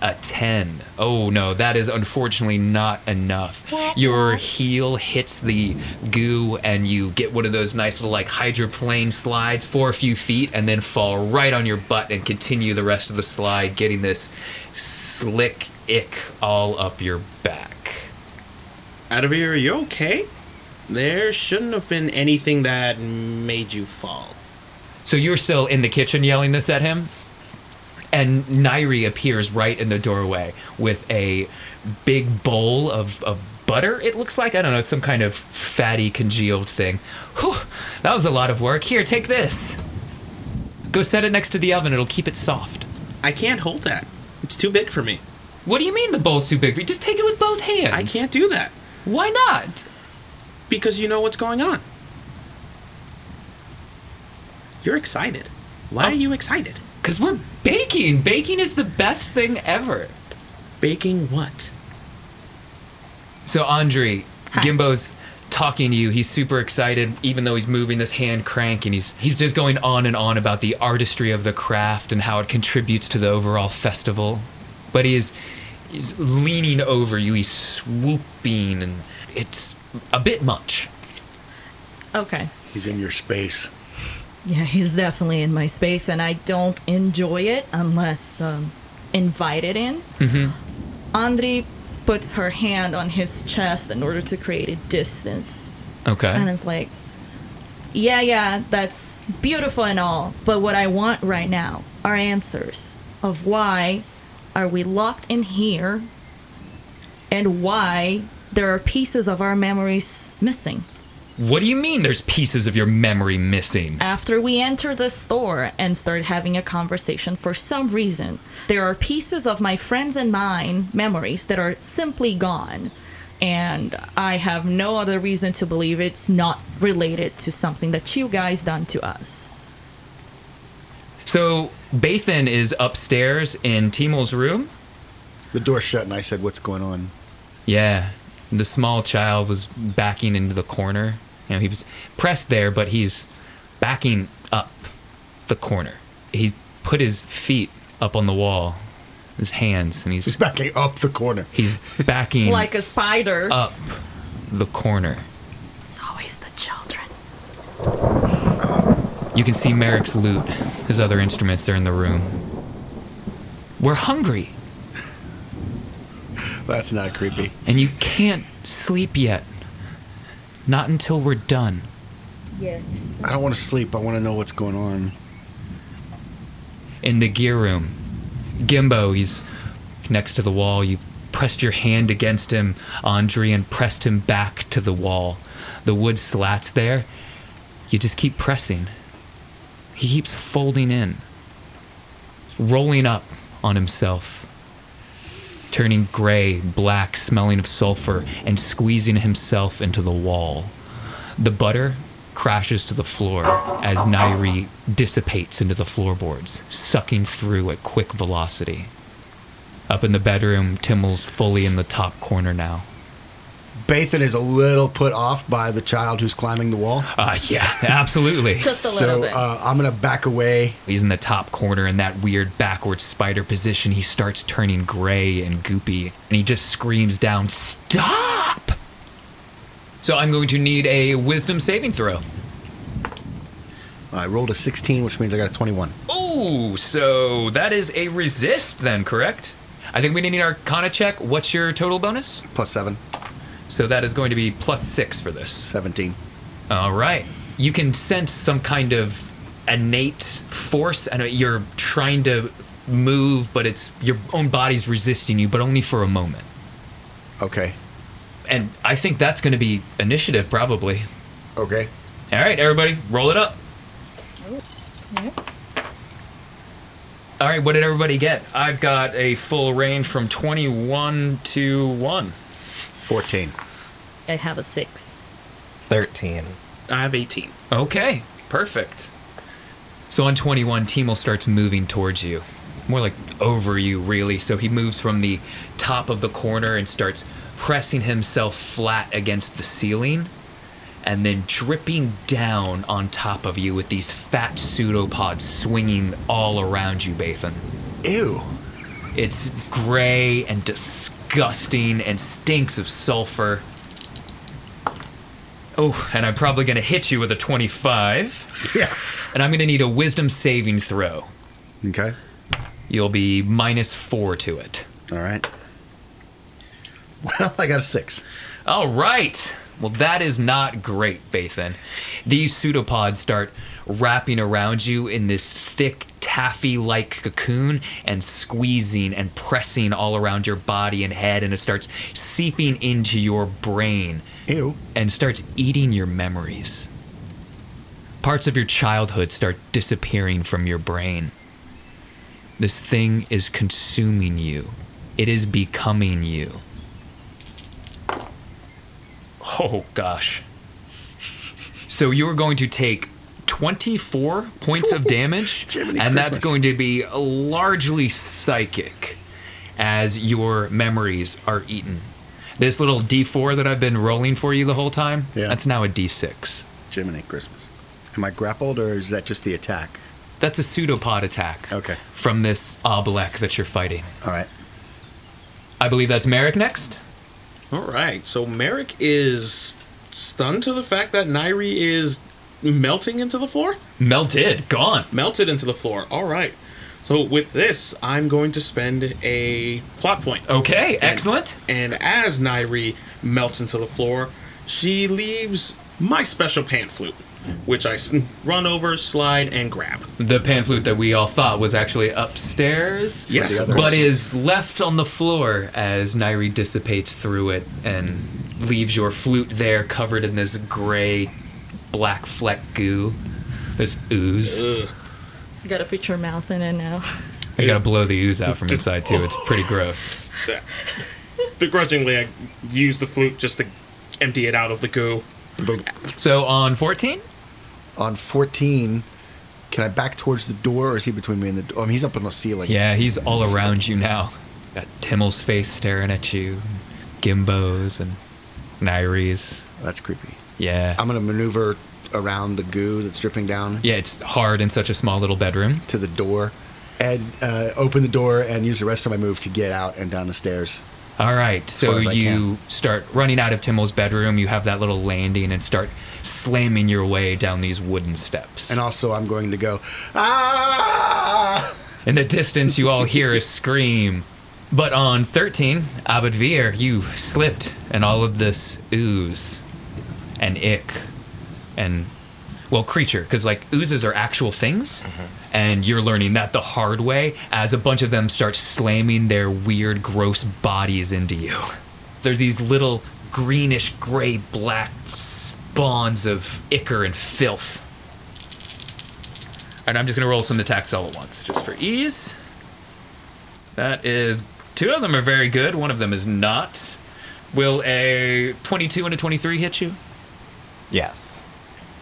Speaker 7: A 10. Oh no, that is unfortunately not enough. Your heel hits the goo and you get one of those nice little like hydroplane slides for a few feet and then fall right on your butt and continue the rest of the slide, getting this slick ick all up your back.
Speaker 3: Abavir, are you okay? There shouldn't have been anything that made you fall.
Speaker 7: So you're still in the kitchen yelling this at him? And Nairi appears right in the doorway with a big bowl of, of butter, it looks like. I don't know, some kind of fatty, congealed thing. Whew, that was a lot of work. Here, take this. Go set it next to the oven, it'll keep it soft.
Speaker 3: I can't hold that. It's too big for me.
Speaker 7: What do you mean the bowl's too big for you? Just take it with both hands.
Speaker 3: I can't do that
Speaker 7: Why not?
Speaker 3: because you know what's going on. You're excited. Why oh. are you excited?
Speaker 7: Because we're baking. Baking is the best thing ever.
Speaker 3: Baking what?
Speaker 7: So Andre, Gimbo's talking to you. He's super excited, even though he's moving this hand crank, and he's he's just going on and on about the artistry of the craft and how it contributes to the overall festival. But he is he's leaning over you. He's swooping, and it's a bit much.
Speaker 5: Okay.
Speaker 4: He's in your space.
Speaker 5: Yeah, he's definitely in my space, and I don't enjoy it unless um, invited in. Mm-hmm. Andre puts her hand on his chest in order to create a distance,
Speaker 7: Okay.
Speaker 5: and it's like, yeah, yeah, that's beautiful and all, but what I want right now are answers of why are we locked in here, and why there are pieces of our memories missing.
Speaker 7: What do you mean? There's pieces of your memory missing?
Speaker 5: After we enter the store and start having a conversation, for some reason, there are pieces of my friends and mine memories that are simply gone. And I have no other reason to believe it's not related to something that you guys done to us.
Speaker 7: So Bathan is upstairs in Timol's room.
Speaker 4: The door shut, and I said, "What's going on?"
Speaker 7: Yeah, the small child was backing into the corner. You know, he was pressed there, but he's backing up the corner. He put his feet up on the wall, his hands, and
Speaker 4: He's
Speaker 7: he's
Speaker 4: backing up the corner.
Speaker 7: he's backing
Speaker 5: Like a spider.
Speaker 7: up the corner.
Speaker 5: it's always the children.
Speaker 7: You can see Merrick's loot. His other instruments are in the room. We're hungry,
Speaker 4: That's not creepy.
Speaker 7: and you can't sleep yet. Not until we're done.
Speaker 5: Yet.
Speaker 4: I don't want to sleep. I want to know what's going on.
Speaker 7: in the gear room. Gimbo, he's next to the wall. You've pressed your hand against him, Andre, and pressed him back to the wall. The wood slats there. You just keep pressing. He keeps folding in, rolling up on himself, turning gray, black, smelling of sulfur, and squeezing himself into the wall. The butter crashes to the floor as Nairi dissipates into the floorboards, sucking through at quick velocity. Up in the bedroom, Timmel's fully in the top corner now.
Speaker 4: Bathan is a little put off by the child who's climbing the wall.
Speaker 7: Uh, yeah, absolutely.
Speaker 5: Just a little
Speaker 4: So
Speaker 5: bit.
Speaker 4: uh, I'm gonna back away.
Speaker 7: He's in the top corner in that weird backward spider position. He starts turning gray and goopy, and he just screams down, Stop! So I'm going to need a wisdom saving throw.
Speaker 4: I rolled a 16, which means I got a 21.
Speaker 7: Oh, so that is a resist then, correct? I think we need an arcana check. What's your total bonus?
Speaker 4: Plus seven,
Speaker 7: So that is going to be plus six for this.
Speaker 4: 17.
Speaker 7: All right. You can sense some kind of innate force, and you're trying to move, but it's your own body's resisting you, but only for a moment.
Speaker 4: Okay.
Speaker 7: And I think that's going to be initiative, probably.
Speaker 4: Okay.
Speaker 7: All right, everybody, roll it up. All right, what did everybody get? I've got a full range from 21 to 1.
Speaker 4: 14.
Speaker 5: I have a six.
Speaker 6: 13.
Speaker 3: I have 18.
Speaker 7: Okay, perfect. So on 21, Timo starts moving towards you. More like over you, really. So he moves from the top of the corner and starts pressing himself flat against the ceiling and then dripping down on top of you with these fat pseudopods swinging all around you, Bathan.
Speaker 4: Ew.
Speaker 7: It's gray and disgusting and stinks of sulfur. Oh, and I'm probably gonna hit you with a 25.
Speaker 4: Yeah.
Speaker 7: And I'm gonna need a wisdom saving throw.
Speaker 4: Okay.
Speaker 7: You'll be minus four to it.
Speaker 4: All right. Well, I got a six.
Speaker 7: All right. Well, that is not great, Bathan. These pseudopods start wrapping around you in this thick, taffy like cocoon and squeezing and pressing all around your body and head, and it starts seeping into your brain
Speaker 4: Ew.
Speaker 7: and starts eating your memories. Parts of your childhood start disappearing from your brain. This thing is consuming you, it is becoming you. Oh gosh. So you're going to take 24 points of damage,
Speaker 4: Jiminy
Speaker 7: and that's going to be largely psychic as your memories are eaten. This little d4 that I've been rolling for you the whole time,
Speaker 4: Yeah.
Speaker 7: that's now a d6.
Speaker 4: Jiminy Christmas. Am I grappled or is that just the attack?
Speaker 7: That's a pseudopod attack
Speaker 4: Okay.
Speaker 7: from this Oblex that you're fighting.
Speaker 4: All right.
Speaker 7: I believe that's Merrick next.
Speaker 3: All right. So Merrick is stunned to the fact that Nairi is melting into the floor.
Speaker 7: Melted, gone.
Speaker 3: Melted into the floor. All right. So with this, I'm going to spend a plot point.
Speaker 7: Okay, excellent.
Speaker 3: And as Nairi melts into the floor, she leaves my special pan flute, which I run over, slide, and grab.
Speaker 7: The pan flute that we all thought was actually upstairs.
Speaker 3: Yes,
Speaker 4: the
Speaker 3: of
Speaker 4: other-
Speaker 3: course.
Speaker 7: but is left on the floor as Nairi dissipates through it and leaves your flute there covered in this gray black fleck goo. This ooze.
Speaker 3: Ugh.
Speaker 5: You gotta put your mouth in it now.
Speaker 7: You gotta blow the ooze out from inside too. It's pretty gross.
Speaker 3: Begrudgingly, I use the flute just to empty it out of the goo.
Speaker 7: So on 14,
Speaker 4: On 14, can I back towards the door or is he between me and the door? I mean, he's up on the ceiling.
Speaker 7: yeah, he's all around you now. Got Timmel's face staring at you, Gimbo's and Nairi's.
Speaker 4: That's creepy.
Speaker 7: Yeah.
Speaker 4: I'm going to maneuver around the goo that's dripping down
Speaker 7: yeah, it's hard in such a small little bedroom.
Speaker 4: to the door and uh, open the door and use the rest of my move to get out and down the stairs.
Speaker 7: All right, so
Speaker 4: far as I
Speaker 7: you start running out of Timmel's bedroom. You have that little landing and start slamming your way down these wooden steps.
Speaker 4: And also, I'm going to go, ah!
Speaker 7: In the distance, you all hear a scream. But on 13, Abavir, you slipped, and all of this ooze and ick and, well, creature, because like oozes are actual things, mm-hmm. and you're learning that the hard way as a bunch of them start slamming their weird, gross bodies into you. They're these little greenish, gray, black spawns of ichor and filth. And I'm just gonna roll some attacks all at once, just for ease. That is two of them are very good. One of them is not. Will a 22 and a 23 hit you?
Speaker 6: Yes.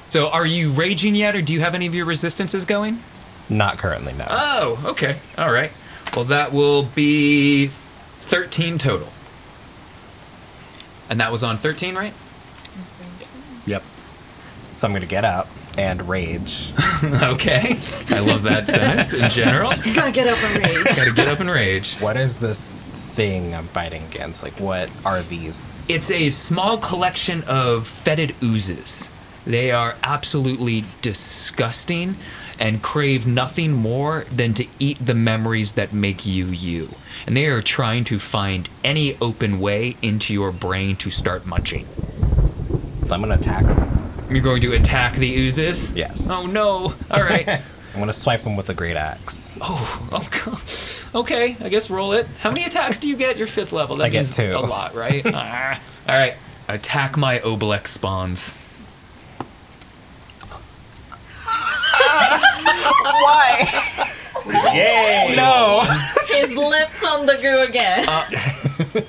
Speaker 7: So are you raging yet, or do you have any of your resistances going?
Speaker 6: Not currently, no.
Speaker 7: Oh, okay. All right. Well, that will be 13 total. And that was on 13, right?
Speaker 4: Yep.
Speaker 6: so I'm going to get up and rage.
Speaker 7: okay. I love that sentence in general.
Speaker 5: You gotta get up and rage.
Speaker 7: Gotta get up and rage.
Speaker 6: What is this thing I'm fighting against? Like, what are these?
Speaker 7: It's a small collection of fetid oozes. They are absolutely disgusting and crave nothing more than to eat the memories that make you you. And they are trying to find any open way into your brain to start munching.
Speaker 6: So I'm going to attack them.
Speaker 7: You're going to attack the oozes?
Speaker 6: Yes.
Speaker 7: Oh no. All right.
Speaker 6: I'm I'm gonna swipe him with a great axe.
Speaker 7: Oh, God. okay. I guess roll it. How many attacks do you get? Your fifth level. That
Speaker 6: I get two.
Speaker 7: A lot, right? Ah. All right. Attack my Oblex spawns.
Speaker 6: Why?
Speaker 7: Yay!
Speaker 6: no.
Speaker 5: His lips on the goo again.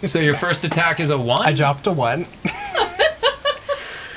Speaker 7: So your first attack is a one.
Speaker 6: I dropped a one.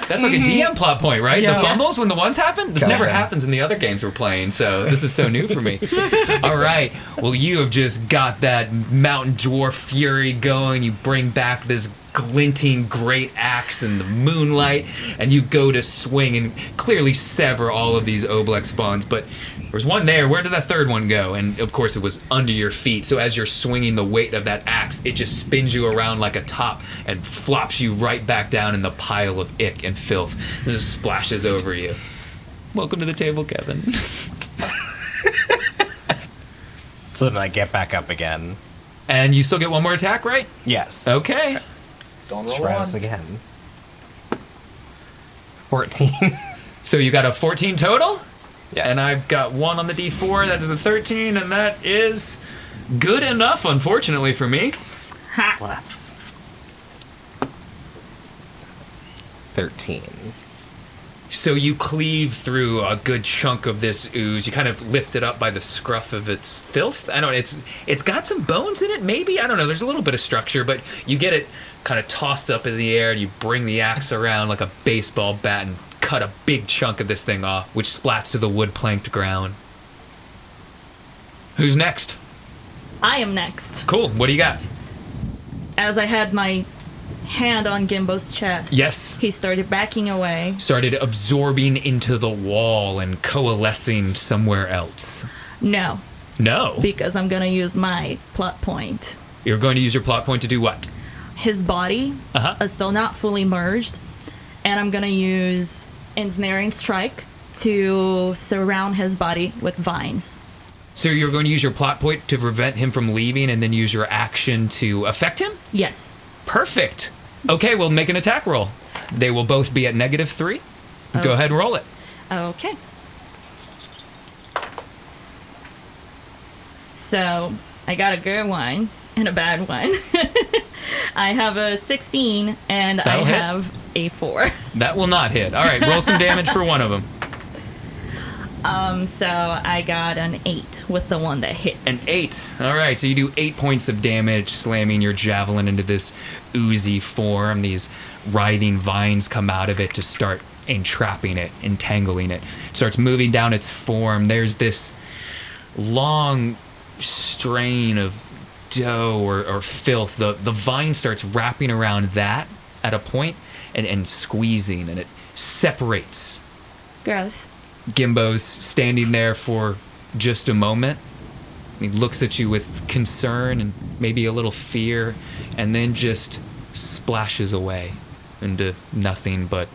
Speaker 7: That's like a mm-hmm. DM plot point, right?
Speaker 6: Yeah.
Speaker 7: The fumbles when the ones happen. This
Speaker 4: Kinda.
Speaker 7: never happens in the other games we're playing, so this is so new for me. All right. Well, you have just got that mountain dwarf fury going. You bring back this glinting great axe in the moonlight, and you go to swing and clearly sever all of these Oblex spawns. But there's one there. Where did that third one go? And of course, it was under your feet. So as you're swinging the weight of that axe, it just spins you around like a top and flops you right back down in the pile of ick and filth. It just splashes over you. Welcome to the table, Kevin.
Speaker 6: So then I get back up again.
Speaker 7: and you still get one more attack, right?
Speaker 6: Yes.
Speaker 7: Okay.
Speaker 2: Don't roll
Speaker 6: Try
Speaker 2: one.
Speaker 6: this again. 14.
Speaker 7: So you got a 14 total?
Speaker 6: Yes.
Speaker 7: And I've got one on the D4. That is a 13, and that is good enough, unfortunately, for me.
Speaker 6: less. 13.
Speaker 7: So you cleave through a good chunk of this ooze. You kind of lift it up by the scruff of its filth. I don't know. It's it's got some bones in it, maybe. I don't know. There's a little bit of structure, but you get it kind of tossed up in the air, and you bring the axe around like a baseball bat and cut a big chunk of this thing off, which splats to the wood planked ground. Who's next?
Speaker 5: I am next.
Speaker 7: Cool. What do you got?
Speaker 5: As I had my hand on Gimbo's chest,
Speaker 7: Yes.
Speaker 5: he started backing away.
Speaker 7: Started absorbing into the wall and coalescing somewhere else.
Speaker 5: No,
Speaker 7: No.
Speaker 5: because I'm gonna use my plot point.
Speaker 7: You're going to use your plot point to do what?
Speaker 5: His body
Speaker 7: Uh-huh.
Speaker 5: is still not fully merged, and I'm gonna use ensnaring strike to surround his body with vines.
Speaker 7: So you're going to use your plot point to prevent him from leaving and then use your action to affect him?
Speaker 5: Yes.
Speaker 7: Perfect. Okay, we'll make an attack roll. They will both be at negative three. Go
Speaker 5: Oh.
Speaker 7: ahead and roll it.
Speaker 5: Okay. So I got a good one and a bad one. I have a 16 and I
Speaker 7: That'll hit.
Speaker 5: have a 4.
Speaker 7: That will not hit. All right, roll some damage for one of them.
Speaker 5: Um, so I got an 8 with the one that hits.
Speaker 7: An eight. All right, so you do eight points of damage, slamming your javelin into this oozy form. These writhing vines come out of it to start entrapping it, entangling it. It starts moving down its form. There's this long strain of dough or, or filth. The, the vine starts wrapping around that at a point and, and squeezing, and it separates
Speaker 5: Gross.
Speaker 7: Gimbo's standing there for just a moment. He looks at you with concern and maybe a little fear, and then just splashes away into nothing but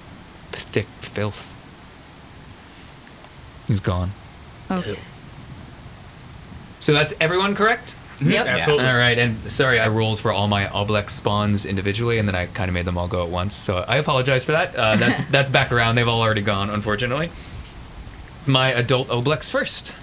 Speaker 7: thick filth. He's gone.
Speaker 5: Okay.
Speaker 7: So that's everyone correct?
Speaker 5: Yep.
Speaker 3: Absolutely.
Speaker 7: All right, and sorry, I rolled for all my Oblex spawns individually, and then I kind of made them all go at once. So I apologize for that. Uh, that's that's back around. They've all already gone, unfortunately. My adult Oblex first.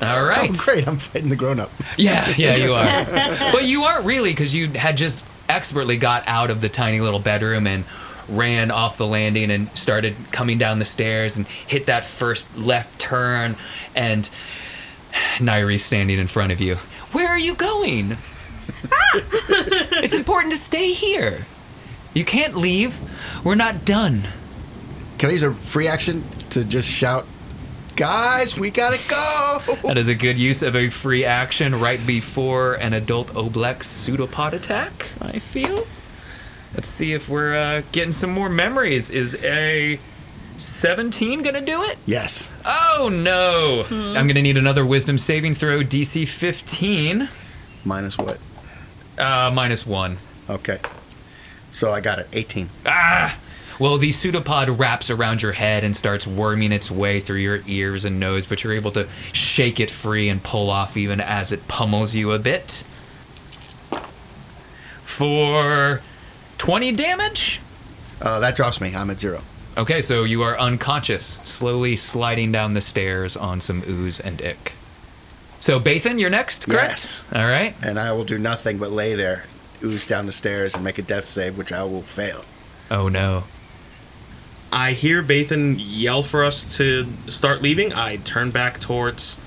Speaker 7: All right.
Speaker 4: Oh, great. I'm fighting the grown up.
Speaker 7: Yeah, yeah, you are. but you aren't really because you had just expertly got out of the tiny little bedroom and ran off the landing and started coming down the stairs and hit that first left turn and Nairi's standing in front of you. Where are you going? it's important to stay here. You can't leave. We're not done.
Speaker 4: Can I use a free action to just shout, guys, we gotta go?
Speaker 7: That is a good use of a free action right before an adult Oblex pseudopod attack, I feel. Let's see if we're uh, getting some more memories. Is a 17 gonna do it?
Speaker 4: yes.
Speaker 7: Oh no! I'm gonna need another wisdom saving throw, DC 15,
Speaker 4: Minus what?
Speaker 7: uh, minus 1.
Speaker 4: Okay. So I got it. 18.
Speaker 7: Ah! Well, the pseudopod wraps around your head and starts worming its way through your ears and nose, but you're able to shake it free and pull off even as it pummels you a bit. For 20 damage?
Speaker 4: Uh, that drops me. I'm at zero.
Speaker 7: Okay, so you are unconscious, slowly sliding down the stairs on some ooze and ick. So, Bathan, you're next, correct?
Speaker 4: Yes.
Speaker 7: All right.
Speaker 4: And I will do nothing but lay there, ooze down the stairs, and make a death save, which I will fail.
Speaker 7: Oh, no.
Speaker 3: I hear Bathan yell for us to start leaving. I turn back towards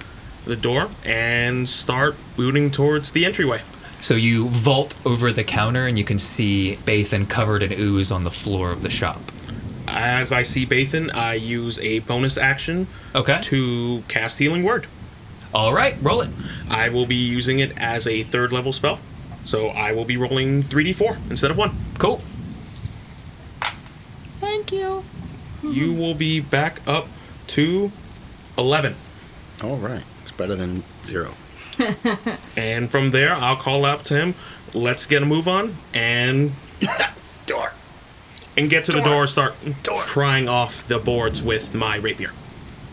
Speaker 3: the door and start booting towards the entryway.
Speaker 7: So, you vault over the counter and you can see Bathan covered in ooze on the floor of the shop.
Speaker 3: As I see Bathan, I use a bonus action
Speaker 7: Okay.
Speaker 3: to cast Healing Word.
Speaker 7: All right, roll it.
Speaker 3: I will be using it as a third level spell. So I will be rolling 3d4 instead of 1.
Speaker 7: Cool.
Speaker 5: Thank you.
Speaker 3: You will be back up to 11.
Speaker 4: All right. It's better than zero.
Speaker 3: And from there, I'll call out to him, let's get a move on, and
Speaker 4: Door.
Speaker 3: And get to the door, start prying off the boards with my rapier.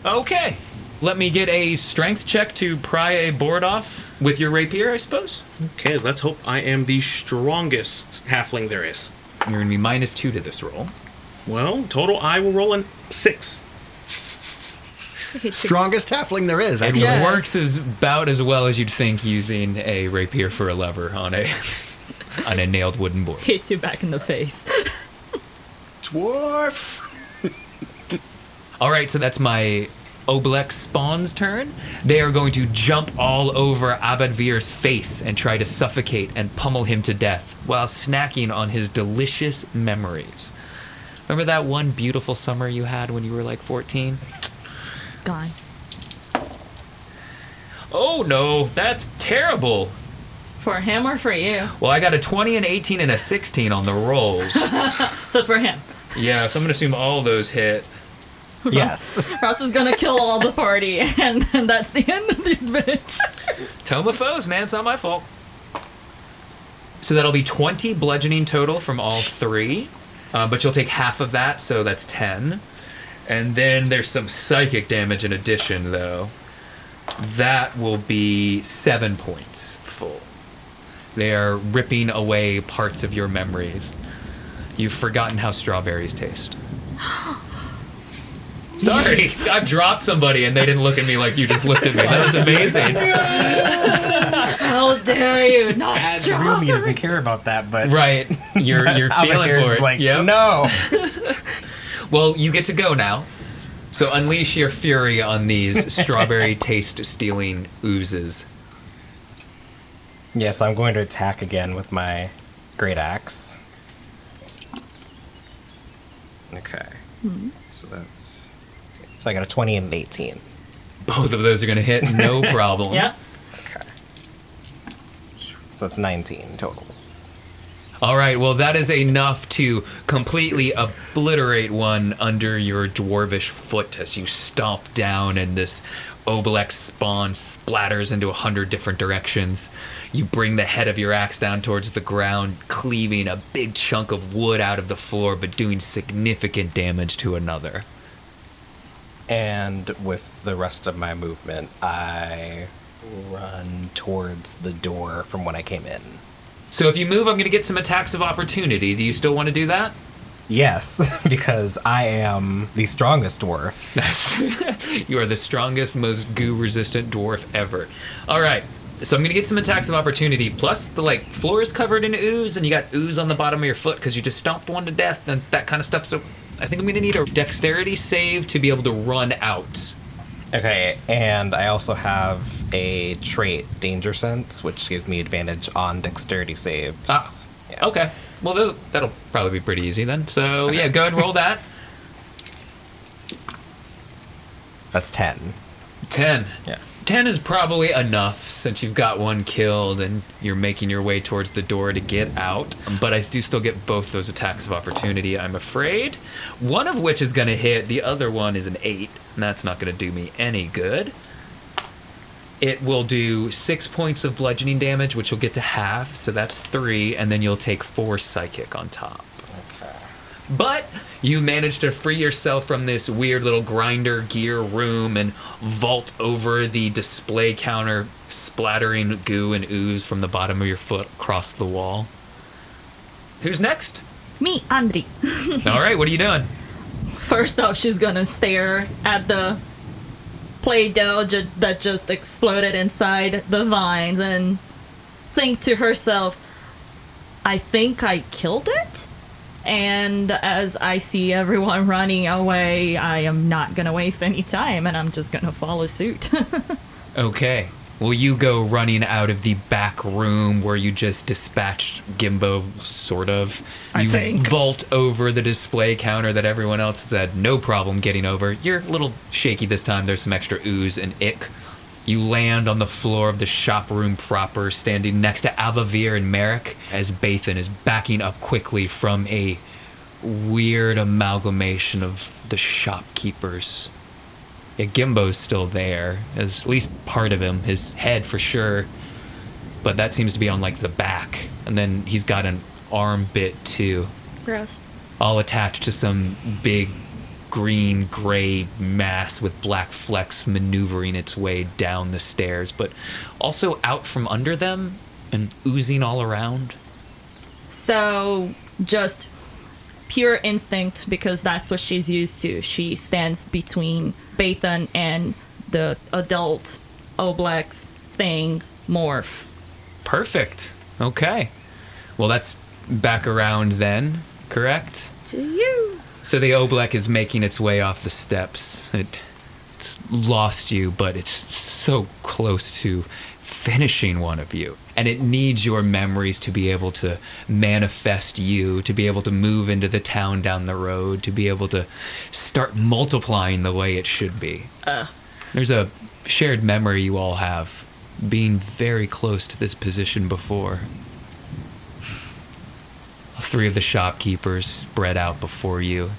Speaker 7: Okay. Let me get a strength check to pry a board off with your rapier, I suppose.
Speaker 3: Okay, let's hope I am the strongest halfling there is.
Speaker 7: You're going to be minus two to this roll.
Speaker 3: Well, total, I will roll a 6.
Speaker 4: Strongest halfling there is.
Speaker 7: It.
Speaker 5: Yes.
Speaker 7: works as about as well as you'd think using a rapier for a lever on a on a nailed wooden board.
Speaker 5: Hits you back in the face.
Speaker 4: Dwarf.
Speaker 7: All right, so that's my Oblex spawn's turn. They are going to jump all over Abavir's face and try to suffocate and pummel him to death while snacking on his delicious memories. Remember that one beautiful summer you had when you were like 14?
Speaker 5: Gone.
Speaker 7: Oh no, that's terrible.
Speaker 5: For him or for you?
Speaker 7: Well, I got a 20 and 18 and a 16 on the rolls.
Speaker 5: So for him.
Speaker 7: Yeah, so I'm gonna assume all those hit.
Speaker 6: Yes.
Speaker 5: Ross is gonna kill all the party, and then that's the end of the adventure.
Speaker 7: Tome of Foes, man, it's not my fault. So that'll be 20 bludgeoning total from all three, uh, but you'll take half of that, so that's 10. And then there's some psychic damage in addition, though. That will be seven points full. They are ripping away parts of your memories. You've forgotten how strawberries taste. Sorry, I've dropped somebody and they didn't look at me like you just looked at me. That was amazing.
Speaker 5: How dare you not
Speaker 6: As real me doesn't care about that, but
Speaker 7: Right, you're you're feeling for it.
Speaker 6: like,
Speaker 7: Yep.
Speaker 6: no.
Speaker 7: Well, you get to go now. So unleash your fury on these strawberry taste stealing oozes.
Speaker 6: yes, I'm going to attack again with my great axe. Okay. Hmm. So that's. So I got a 20 and an 18.
Speaker 7: Both of those are going to hit, no problem.
Speaker 5: Yep.
Speaker 6: Okay. So that's 19 total.
Speaker 7: All right, well, that is enough to completely obliterate one under your dwarvish foot as you stomp down and this Oblex spawn splatters into a hundred different directions. You bring the head of your axe down towards the ground, cleaving a big chunk of wood out of the floor, but doing significant damage to another.
Speaker 6: And with the rest of my movement, I run towards the door from when I came in.
Speaker 7: So if you move, I'm going to get some attacks of opportunity. Do you still want to do that?
Speaker 6: Yes, because I am the strongest dwarf.
Speaker 7: You are the strongest, most goo resistant dwarf ever. All right. So I'm gonna get some attacks of opportunity. Plus, the like floor is covered in ooze, and you got ooze on the bottom of your foot because you just stomped one to death and that kind of stuff. So I think I'm gonna need a dexterity save to be able to run out.
Speaker 6: Okay, and I also have a trait, Danger Sense, which gives me advantage on dexterity saves.
Speaker 7: Ah,
Speaker 6: Yeah.
Speaker 7: Okay. Well, that'll, that'll probably be pretty easy then. So yeah, go ahead and roll that.
Speaker 6: That's 10.
Speaker 7: Ten.
Speaker 6: Yeah.
Speaker 7: 10 is probably enough since you've got one killed and you're making your way towards the door to get out. But I do still get both those attacks of opportunity, I'm afraid. One of which is going to hit, the other one is an 8, and that's not going to do me any good. It will do 6 points of bludgeoning damage, which you'll get to half, so that's 3, and then you'll take 4 psychic on top.
Speaker 6: Okay.
Speaker 7: But you manage to free yourself from this weird little grinder gear room and vault over the display counter, splattering goo and ooze from the bottom of your foot across the wall. Who's next?
Speaker 5: Me, Andre.
Speaker 7: All right, what are you doing?
Speaker 5: First off, she's gonna stare at the Play Doh ju- that just exploded inside the vines and think to herself, I think I killed it? And as I see everyone running away, I am not gonna waste any time and I'm just gonna follow suit.
Speaker 7: Okay. Well, you go running out of the back room where you just dispatched Gimbo, sort of.
Speaker 5: I
Speaker 7: you
Speaker 5: think.
Speaker 7: vault over the display counter that everyone else has had no problem getting over. You're a little shaky this time. There's some extra ooze and ick. You land on the floor of the shop room proper, standing next to Abavir and Merrick as Bathan is backing up quickly from a weird amalgamation of the shopkeepers. Yeah, Gimbo's still there, as at least part of him, his head for sure. But that seems to be on like the back, and then he's got an arm bit too,
Speaker 5: Gross.
Speaker 7: all attached to some big green gray mass with black flecks maneuvering its way down the stairs, but also out from under them and oozing all around.
Speaker 5: So, just pure instinct because that's what she's used to. She stands between Bathan and the adult Oblex thing morph.
Speaker 7: Perfect. Okay. Well, that's back around then, correct?
Speaker 5: To you.
Speaker 7: So the Oblex is making its way off the steps. It, it's lost you, but it's so close to finishing one of you. And it needs your memories to be able to manifest you, to be able to move into the town down the road, to be able to start multiplying the way it should be. Uh. There's a shared memory you all have, being very close to this position before. Three of the shopkeepers spread out before you,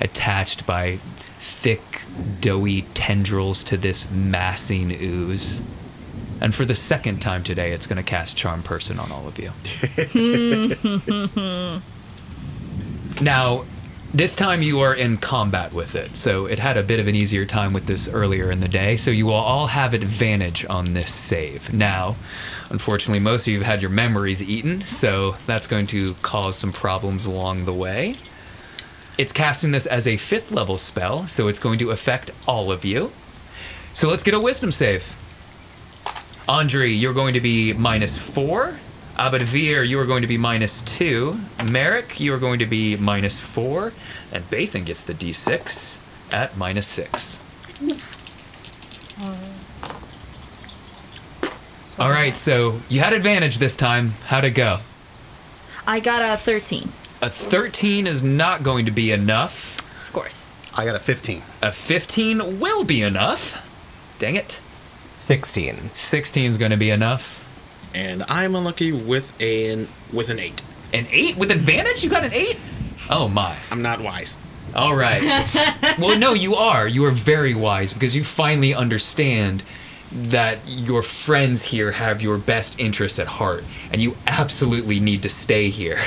Speaker 7: attached by thick, doughy tendrils to this massing ooze. And for the second time today, it's going to cast Charm Person on all of you. now, this time you are in combat with it, so it had a bit of an easier time with this earlier in the day, so you will all have advantage on this save. Now, unfortunately, most of you have had your memories eaten, so that's going to cause some problems along the way. It's casting this as a fifth level spell, so it's going to affect all of you. So let's get a wisdom save. Andre, you're going to be minus four. Abavir, you are going to be minus two. Merrick, you are going to be minus four. And Bathan gets the d6 at minus six. All right, so you had advantage this time. How'd it go?
Speaker 5: I got a 13,
Speaker 7: A 13 is not going to be enough.
Speaker 5: of course.
Speaker 4: I got a 15.
Speaker 7: A 15 will be enough. Dang it.
Speaker 6: 16.
Speaker 7: 16 is going to be enough.
Speaker 3: And I'm unlucky with an with an eight.
Speaker 7: An 8 with advantage? You got an 8? Oh my.
Speaker 3: I'm not wise.
Speaker 7: All right. well, no, you are. You are very wise because you finally understand that your friends here have your best interests at heart and you absolutely need to stay here.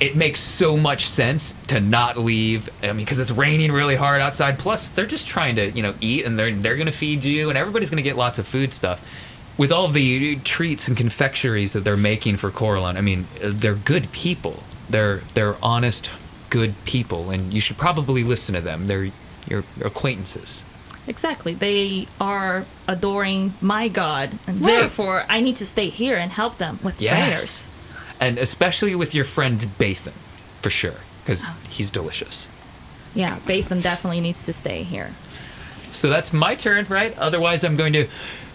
Speaker 7: It makes so much sense to not leave. I mean, because it's raining really hard outside. Plus, they're just trying to, you know, eat and they're they're gonna feed you, and everybody's gonna get lots of food stuff. With all the uh, treats and confectionaries that they're making for Corellon, I mean, they're good people. They're they're honest, good people, and you should probably listen to them. They're your acquaintances.
Speaker 5: Exactly. They are adoring my god, and
Speaker 7: Right.
Speaker 5: therefore I need to stay here and help them with prayers.
Speaker 7: And especially with your friend Bathan, for sure, because he's delicious.
Speaker 5: Yeah, Bathan definitely needs to stay here.
Speaker 7: So that's my turn, right? Otherwise, I'm going to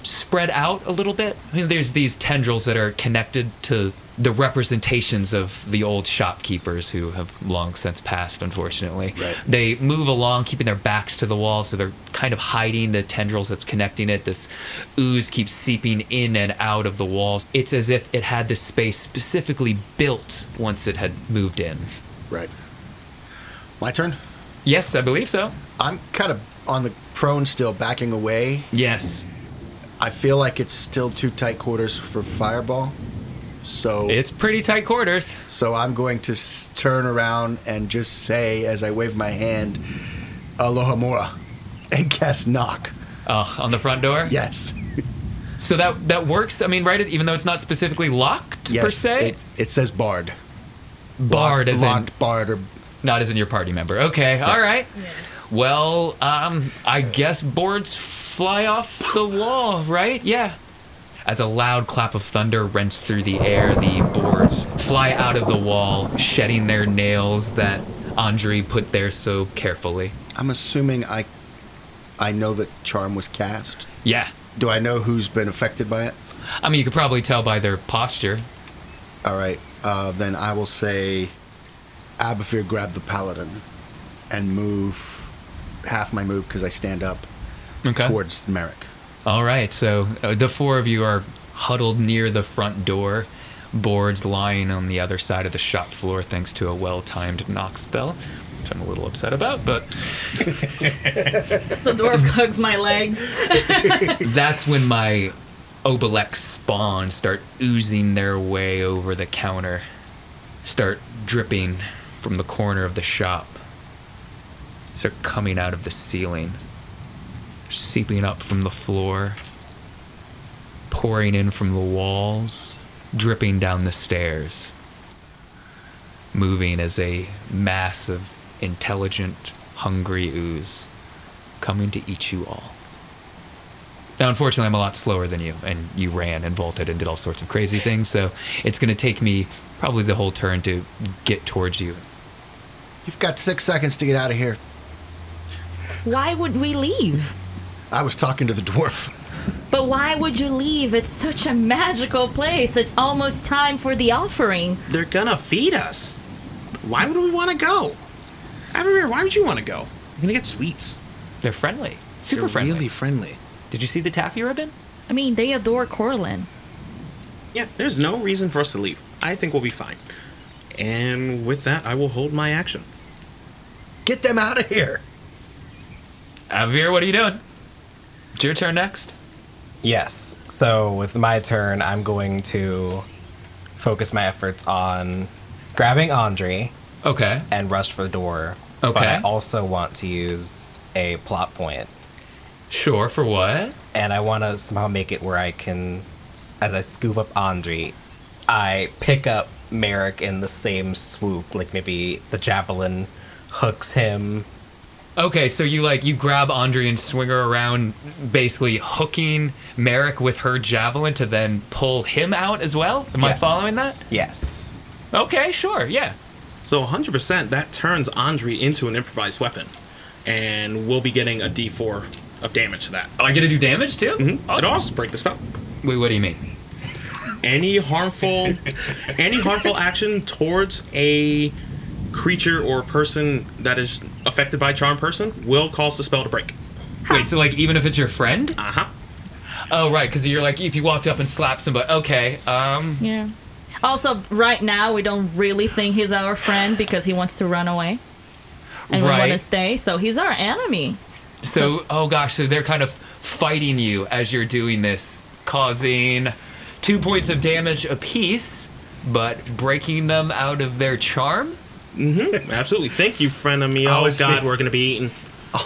Speaker 7: spread out a little bit. I mean, there's these tendrils that are connected to the representations of the old shopkeepers who have long since passed, unfortunately.
Speaker 4: Right.
Speaker 7: They move along, keeping their backs to the wall, so they're kind of hiding the tendrils that's connecting it. This ooze keeps seeping in and out of the walls. It's as if it had this space specifically built once it had moved in.
Speaker 4: Right. My turn?
Speaker 7: Yes, I believe so.
Speaker 4: I'm kind of on the prone still, backing away.
Speaker 7: Yes.
Speaker 4: I feel like it's still too tight quarters for Fireball. So
Speaker 7: It's pretty tight quarters.
Speaker 4: So I'm going to s- turn around and just say, as I wave my hand, Alohomora, and cast knock.
Speaker 7: Uh, on the front door?
Speaker 4: Yes.
Speaker 7: So that that works. I mean, right? Even though it's not specifically locked
Speaker 4: Yes.
Speaker 7: per se,
Speaker 4: It, it says barred.
Speaker 7: barred
Speaker 4: Locked-
Speaker 7: as in
Speaker 4: locked, barred, or
Speaker 7: Not as in your party member. Okay, all right. Well, um, I guess boards fly off the wall, right? Yeah. As a loud clap of thunder rents through the air, the boards fly out of the wall, shedding their nails that Andre put there so carefully.
Speaker 4: I'm assuming I I know that charm was cast.
Speaker 7: Yeah.
Speaker 4: Do I know who's been affected by it?
Speaker 7: I mean, you could probably tell by their posture.
Speaker 4: All right. Uh, then I will say Abavir grab the paladin and move half my move because I stand up
Speaker 7: Okay.
Speaker 4: towards Merrick.
Speaker 7: All right, so uh, the four of you are huddled near the front door, boards lying on the other side of the shop floor thanks to a well timed knock spell, which I'm a little upset about, but
Speaker 5: The dwarf hugs my legs.
Speaker 7: that's when my Oblex spawn start oozing their way over the counter, start dripping from the corner of the shop, start coming out of the ceiling, seeping up from the floor, pouring in from the walls, dripping down the stairs, moving as a mass of intelligent, hungry ooze coming to eat you all. Now, unfortunately, I'm a lot slower than you, and you ran and vaulted and did all sorts of crazy things, so it's going to take me probably the whole turn to get towards you.
Speaker 4: You've got six seconds to get out of here.
Speaker 5: Why would we leave?
Speaker 4: I was talking to the dwarf.
Speaker 5: But why would you leave? It's such a magical place. It's almost time for the offering.
Speaker 3: They're gonna feed us. Why would we want to go? Abavir, why would you want to go? You're gonna get sweets.
Speaker 7: They're friendly. Super
Speaker 3: They're
Speaker 7: friendly.
Speaker 3: really friendly.
Speaker 7: Did you see the taffy ribbon?
Speaker 5: I mean, they adore Corellon.
Speaker 3: Yeah, there's no reason for us to leave. I think we'll be fine. And with that, I will hold my action.
Speaker 4: Get them out of here.
Speaker 7: Avir, what are you doing? It's your turn next.
Speaker 6: Yes. So with my turn, I'm going to focus my efforts on grabbing Andre
Speaker 7: Okay.
Speaker 6: and rush for the door. Okay. But
Speaker 7: Okay.
Speaker 6: I also want to use a plot point,
Speaker 7: Sure, for what?
Speaker 6: and I want to somehow make it where I can, as I scoop up Andre, I pick up Merrick in the same swoop. Like maybe the javelin hooks him.
Speaker 7: Okay, so you like you grab Andre and swing her around, basically hooking Merrick with her javelin to then pull him out as well. Am I following that?
Speaker 6: Yes.
Speaker 7: Okay, sure, yeah.
Speaker 3: So 100% that turns Andre into an improvised weapon. And we'll be getting a d4 of damage to that.
Speaker 7: Oh, I get to do damage too. Mm-hmm.
Speaker 3: It'll
Speaker 7: Awesome.
Speaker 3: also break the spell.
Speaker 7: Wait, what do you mean?
Speaker 3: Any harmful any harmful action towards a creature or person that is affected by charm person will cause the spell to break.
Speaker 7: Wait, so like even if it's your friend?
Speaker 3: Uh-huh.
Speaker 7: Oh, right, because you're like if you walked up and slapped somebody. Okay, um,
Speaker 5: Yeah. Also, right now, we don't really think he's our friend because he wants to run away. And we want to stay, so he's our enemy.
Speaker 7: so oh gosh, so they're kind of fighting you as you're doing this, causing two points of damage apiece, but breaking them out of their charm. Mm-hmm.
Speaker 3: Absolutely. Thank you, friend of me. Oh
Speaker 4: Always
Speaker 3: god,
Speaker 4: be-
Speaker 3: we're gonna be eaten.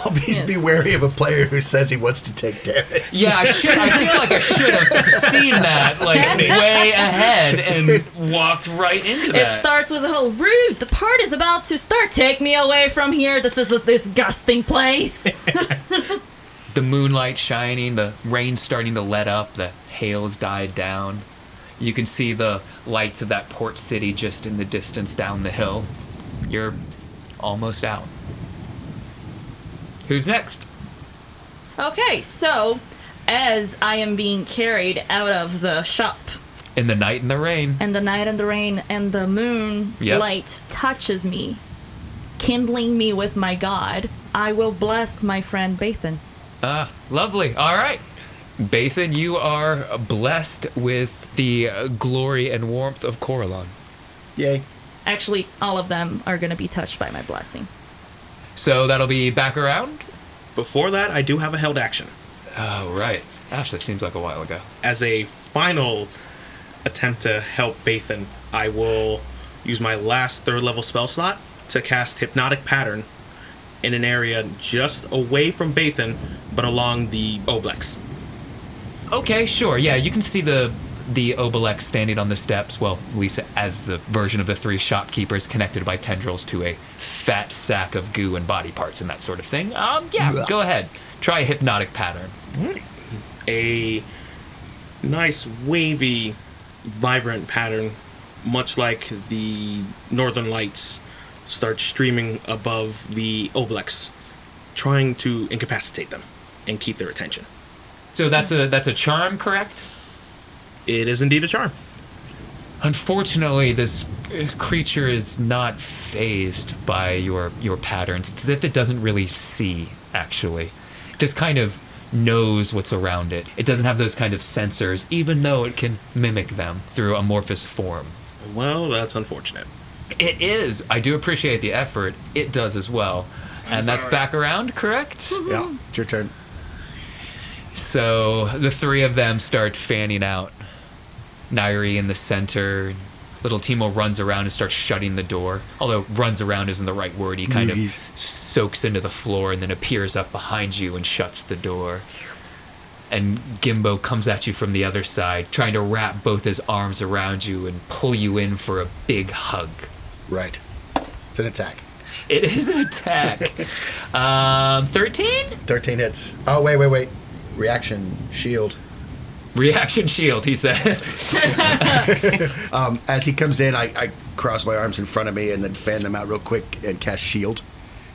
Speaker 4: Always be wary of a player who says he wants to take damage.
Speaker 7: Yeah, I should. I feel like I should have seen that like way ahead and walked right into
Speaker 5: It
Speaker 7: that.
Speaker 5: starts with the whole rude. The party's about to start. Take me away from here. This is a disgusting place.
Speaker 7: the moonlight shining, the rain starting to let up, the hail's died down. You can see the lights of that port city just in the distance down the hill. You're almost out. Who's next?
Speaker 5: okay, so as I am being carried out of the shop,
Speaker 7: In the night and the rain.
Speaker 5: and the night and the rain and the moon
Speaker 7: Yep.
Speaker 5: light touches me, kindling me with my god, I will bless my friend Bathan.
Speaker 7: Ah, lovely. All right. Bathan, you are blessed with the uh, glory and warmth of Corellon.
Speaker 4: Yay.
Speaker 5: Actually, all of them are going to be touched by my blessing.
Speaker 7: So that'll be back around?
Speaker 3: Before that, I do have a held action.
Speaker 7: Oh, right. Gosh, that seems like a while ago.
Speaker 3: As a final attempt to help Bathan, I will use my last third level spell slot to cast Hypnotic Pattern in an area just away from Bathan, but along the Oblex.
Speaker 7: Okay, sure. Yeah, you can see the the Oblex standing on the steps, well, Lisa, as the version of the three shopkeepers connected by tendrils to a fat sack of goo and body parts and that sort of thing. Um, yeah, go ahead. Try a hypnotic pattern.
Speaker 3: A nice wavy, vibrant pattern, much like the northern lights, starts streaming above the Oblex, trying to incapacitate them and keep their attention.
Speaker 7: So that's a that's a charm, correct?
Speaker 3: It is indeed a charm.
Speaker 7: Unfortunately, this creature is not phased by your your patterns. It's as if it doesn't really see, actually. It just kind of knows what's around it. It doesn't have those kind of sensors, even though it can mimic them through amorphous form.
Speaker 3: Well, that's unfortunate.
Speaker 7: It is. I do appreciate the effort. It does as well. And that's back around, correct?
Speaker 4: Yeah, it's your turn.
Speaker 7: So the three of them start fanning out. Nairi in the center. Little Timo runs around and starts shutting the door. Although runs around isn't the right word. He kind of soaks into the floor and then appears up behind you and shuts the door. And Gimbo comes at you from the other side, trying to wrap both his arms around you and pull you in for a big hug.
Speaker 4: Right. It's an attack.
Speaker 7: It is an attack. um, 13?
Speaker 4: 13 hits. Oh, wait, wait, wait. Reaction, shield.
Speaker 7: Reaction shield, he says.
Speaker 4: As he comes in, I, I cross my arms in front of me and then fan them out real quick and cast shield,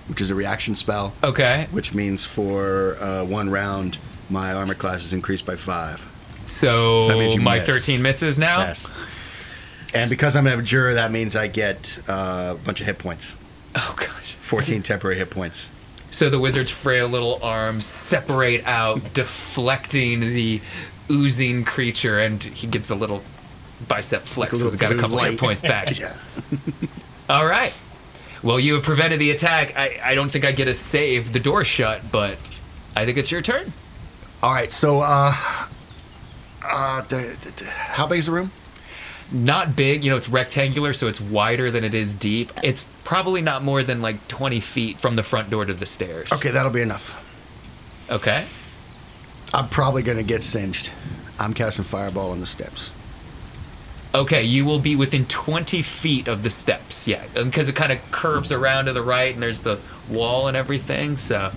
Speaker 4: which is a reaction spell.
Speaker 7: okay.
Speaker 4: Which means for uh, one round, my armor class is increased by five.
Speaker 7: So,
Speaker 4: So that means you
Speaker 7: my
Speaker 4: missed.
Speaker 7: 13 misses now?
Speaker 4: Yes. And because I'm an abjurer, that means I get uh, a bunch of hit points.
Speaker 7: Oh, gosh.
Speaker 4: 14 temporary hit points.
Speaker 7: So the wizard's frail little arms separate out, deflecting the oozing creature, and he gives a little bicep flex.
Speaker 4: Like a
Speaker 7: he's got a couple hit
Speaker 4: light.
Speaker 7: points back.
Speaker 4: Yeah.
Speaker 7: All right. Well, you have prevented the attack. I, I don't think I get a save. The door's shut, but I think it's your turn.
Speaker 4: All right, so uh, uh, d- d- d- how big is the room?
Speaker 7: Not big, you know, it's rectangular, so it's wider than it is deep. It's probably not more than like 20 feet from the front door to the stairs.
Speaker 4: Okay, that'll be enough.
Speaker 7: Okay.
Speaker 4: I'm probably gonna get singed. I'm casting fireball on the steps.
Speaker 7: Okay, you will be within 20 feet of the steps. Yeah, because it kind of curves around to the right and there's the wall and everything. So,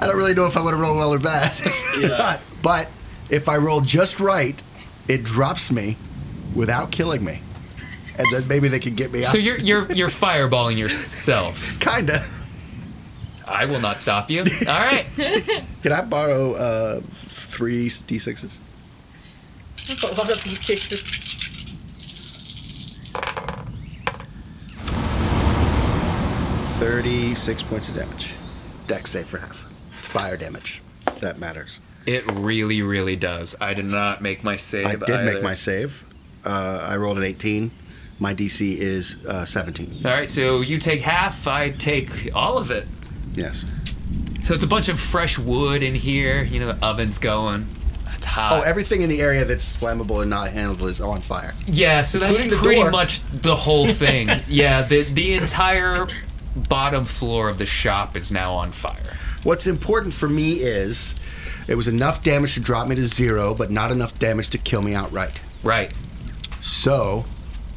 Speaker 4: I don't really know if I would have rolled well or bad.
Speaker 7: Yeah.
Speaker 4: but if I roll just right, it drops me without killing me. And then maybe they can get me out.
Speaker 7: so you're you're you're fireballing yourself.
Speaker 4: Kinda.
Speaker 7: I will not stop you. All right.
Speaker 4: Can I borrow uh, three d6s?
Speaker 5: A lot of these sixes.
Speaker 4: Thirty-six points of damage. Dex save for half. It's fire damage, if that matters.
Speaker 7: It really, really does. I did not make my save.
Speaker 4: I did
Speaker 7: either.
Speaker 4: make my save. Uh, I rolled an 18. My DC is uh, 17.
Speaker 7: All right, so you take half. I take all of it.
Speaker 4: Yes.
Speaker 7: So it's a bunch of fresh wood in here. You know, the oven's going. It's hot.
Speaker 4: Oh, everything in the area that's flammable and not handled is on fire.
Speaker 7: Yeah, so that's
Speaker 4: Including the
Speaker 7: pretty
Speaker 4: door.
Speaker 7: much the whole thing. yeah, the the entire bottom floor of the shop is now on fire.
Speaker 4: What's important for me is it was enough damage to drop me to zero, but not enough damage to kill me outright.
Speaker 7: Right.
Speaker 4: So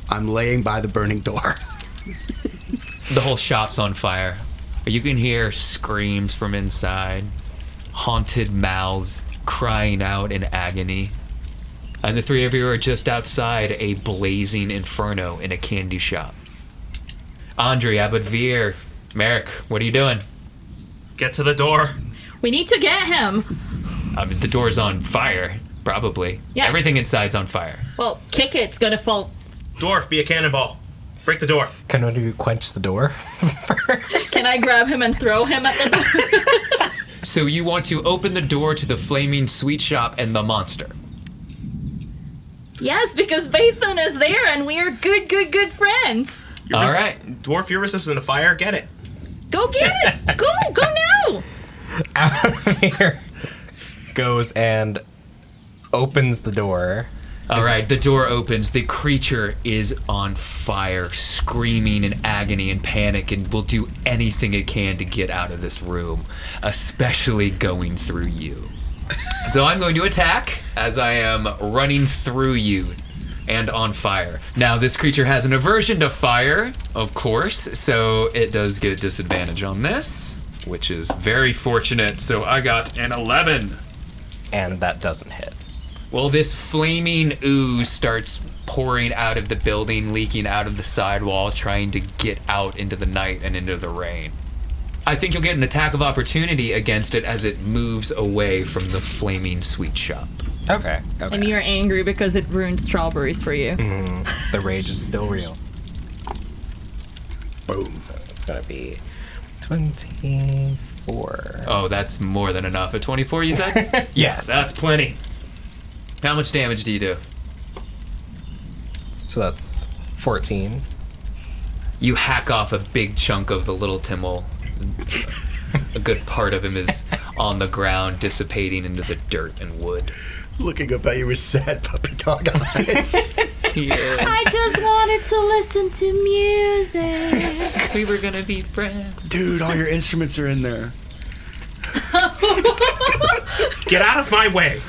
Speaker 4: I'm laying by the burning door.
Speaker 7: The whole shop's on fire. You can hear screams from inside, haunted mouths crying out in agony. And the three of you are just outside a blazing inferno in a candy shop. Andre, Abavir, Merrick, what are you doing?
Speaker 3: Get to the door.
Speaker 5: We need to get him.
Speaker 7: I mean, the door's on fire, probably.
Speaker 5: Yeah.
Speaker 7: Everything inside's on fire.
Speaker 5: Well, kick it. It's gonna fall.
Speaker 3: Dwarf, be a cannonball. Break the door.
Speaker 6: Can one of you quench the door?
Speaker 5: Can I grab him and throw him at the door?
Speaker 7: So you want to open the door to the flaming sweet shop and the monster.
Speaker 5: yes, because Bathan is there and we are good, good, good friends.
Speaker 3: You're
Speaker 7: All
Speaker 3: res-
Speaker 7: right.
Speaker 3: Dwarf, you're resistant to fire. Get it.
Speaker 5: Go get it. Go, go now.
Speaker 6: Out of Here goes and opens the door.
Speaker 7: All right, the door opens. The creature is on fire, screaming in agony and panic, and will do anything it can to get out of this room, especially going through you. So I'm going to attack as I am running through you and on fire. Now, this creature has an aversion to fire, of course, so it does get a disadvantage on this, which is very fortunate. So I got an 11.
Speaker 6: And that doesn't hit.
Speaker 7: Well, this flaming ooze starts pouring out of the building, leaking out of the sidewall, trying to get out into the night and into the rain. I think you'll get an attack of opportunity against it as it moves away from the flaming sweet shop.
Speaker 6: Okay. Okay.
Speaker 5: And you're angry because it ruined strawberries for you. Mm-hmm.
Speaker 6: the rage is still real.
Speaker 4: Boom.
Speaker 6: It's gonna be twenty-four.
Speaker 7: Oh, that's more than enough. A 24, you said?
Speaker 6: Yes.
Speaker 7: that's plenty. How much damage do you do?
Speaker 6: so that's fourteen.
Speaker 7: You hack off a big chunk of the little Timmel. a good part of him is on the ground, dissipating into the dirt and wood.
Speaker 4: Looking up at you with sad puppy dog eyes.
Speaker 7: He.
Speaker 5: I just wanted to listen to music.
Speaker 7: we were gonna be friends.
Speaker 4: Dude, all your instruments are in there.
Speaker 3: Get out of my way.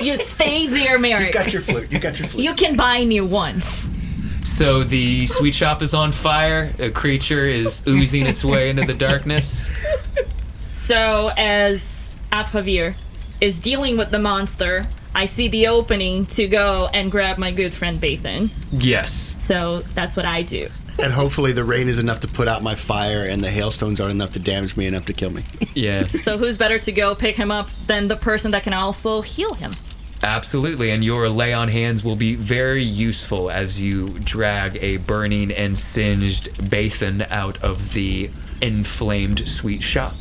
Speaker 5: you stay there, Merrick.
Speaker 4: You got your flute. You got your flute.
Speaker 5: You can buy new ones.
Speaker 7: So the sweet shop is on fire. A creature is oozing its way into the darkness.
Speaker 5: So as Abavir is dealing with the monster, I see the opening to go and grab my good friend Bathan.
Speaker 7: Yes.
Speaker 5: So that's what I do.
Speaker 4: And hopefully the rain is enough to put out my fire and the hailstones aren't enough to damage me enough to kill me.
Speaker 7: Yeah.
Speaker 5: So who's better to go pick him up than the person that can also heal him?
Speaker 7: Absolutely, and your lay on hands will be very useful as you drag a burning and singed Bathan out of the inflamed sweet shop.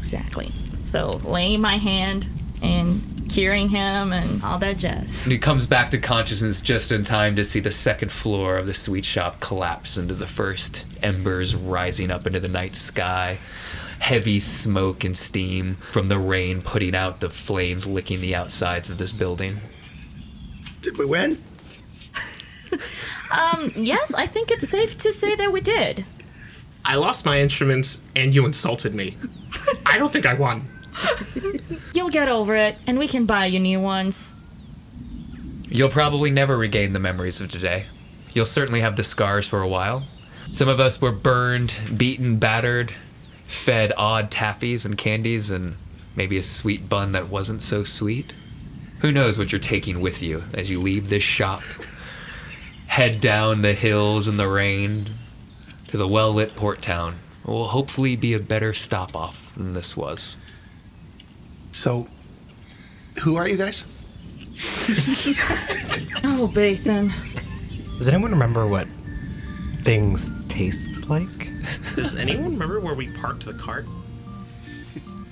Speaker 5: Exactly. So lay my hand and curing him and all that jazz.
Speaker 7: He comes back to consciousness just in time to see the second floor of the sweet shop collapse into the first embers rising up into the night sky. Heavy smoke and steam from the rain putting out the flames licking the outsides of this building.
Speaker 4: Did we win?
Speaker 5: Um, yes, I think it's safe to say that we did.
Speaker 3: I lost my instruments and you insulted me. I don't think I won.
Speaker 5: You'll get over it, and we can buy you new ones.
Speaker 7: You'll probably never regain the memories of today. You'll certainly have the scars for a while. Some of us were burned, beaten, battered, fed odd taffies and candies, and maybe a sweet bun that wasn't so sweet. Who knows what you're taking with you as you leave this shop? Head down the hills in the rain to the well lit port town. It will hopefully be a better stop off than this was.
Speaker 4: So, who are you guys?
Speaker 5: Oh, Bathan.
Speaker 6: Does anyone remember what things taste like?
Speaker 3: Does anyone remember where we parked the cart?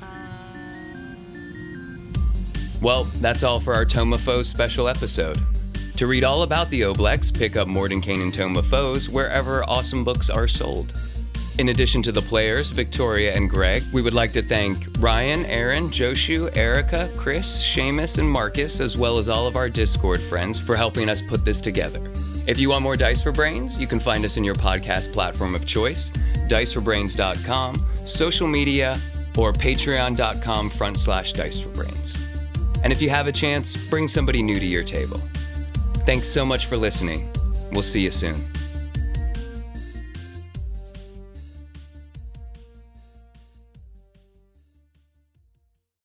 Speaker 2: Uh, well, that's all for our Tome of Foes special episode. To read all about the Oblex, pick up Mordenkainen and Tome of Foes wherever awesome books are sold. In addition to the players, Victoria and Greg, we would like to thank Ryan, Aaron, Joshu, Erica, Chris, Seamus, and Marcus, as well as all of our Discord friends for helping us put this together. If you want more Dice for Brains, you can find us in your podcast platform of choice, diceforbrains.com, social media, or patreon.com front slash dice for brains. And if you have a chance, bring somebody new to your table. Thanks so much for listening. We'll see you soon.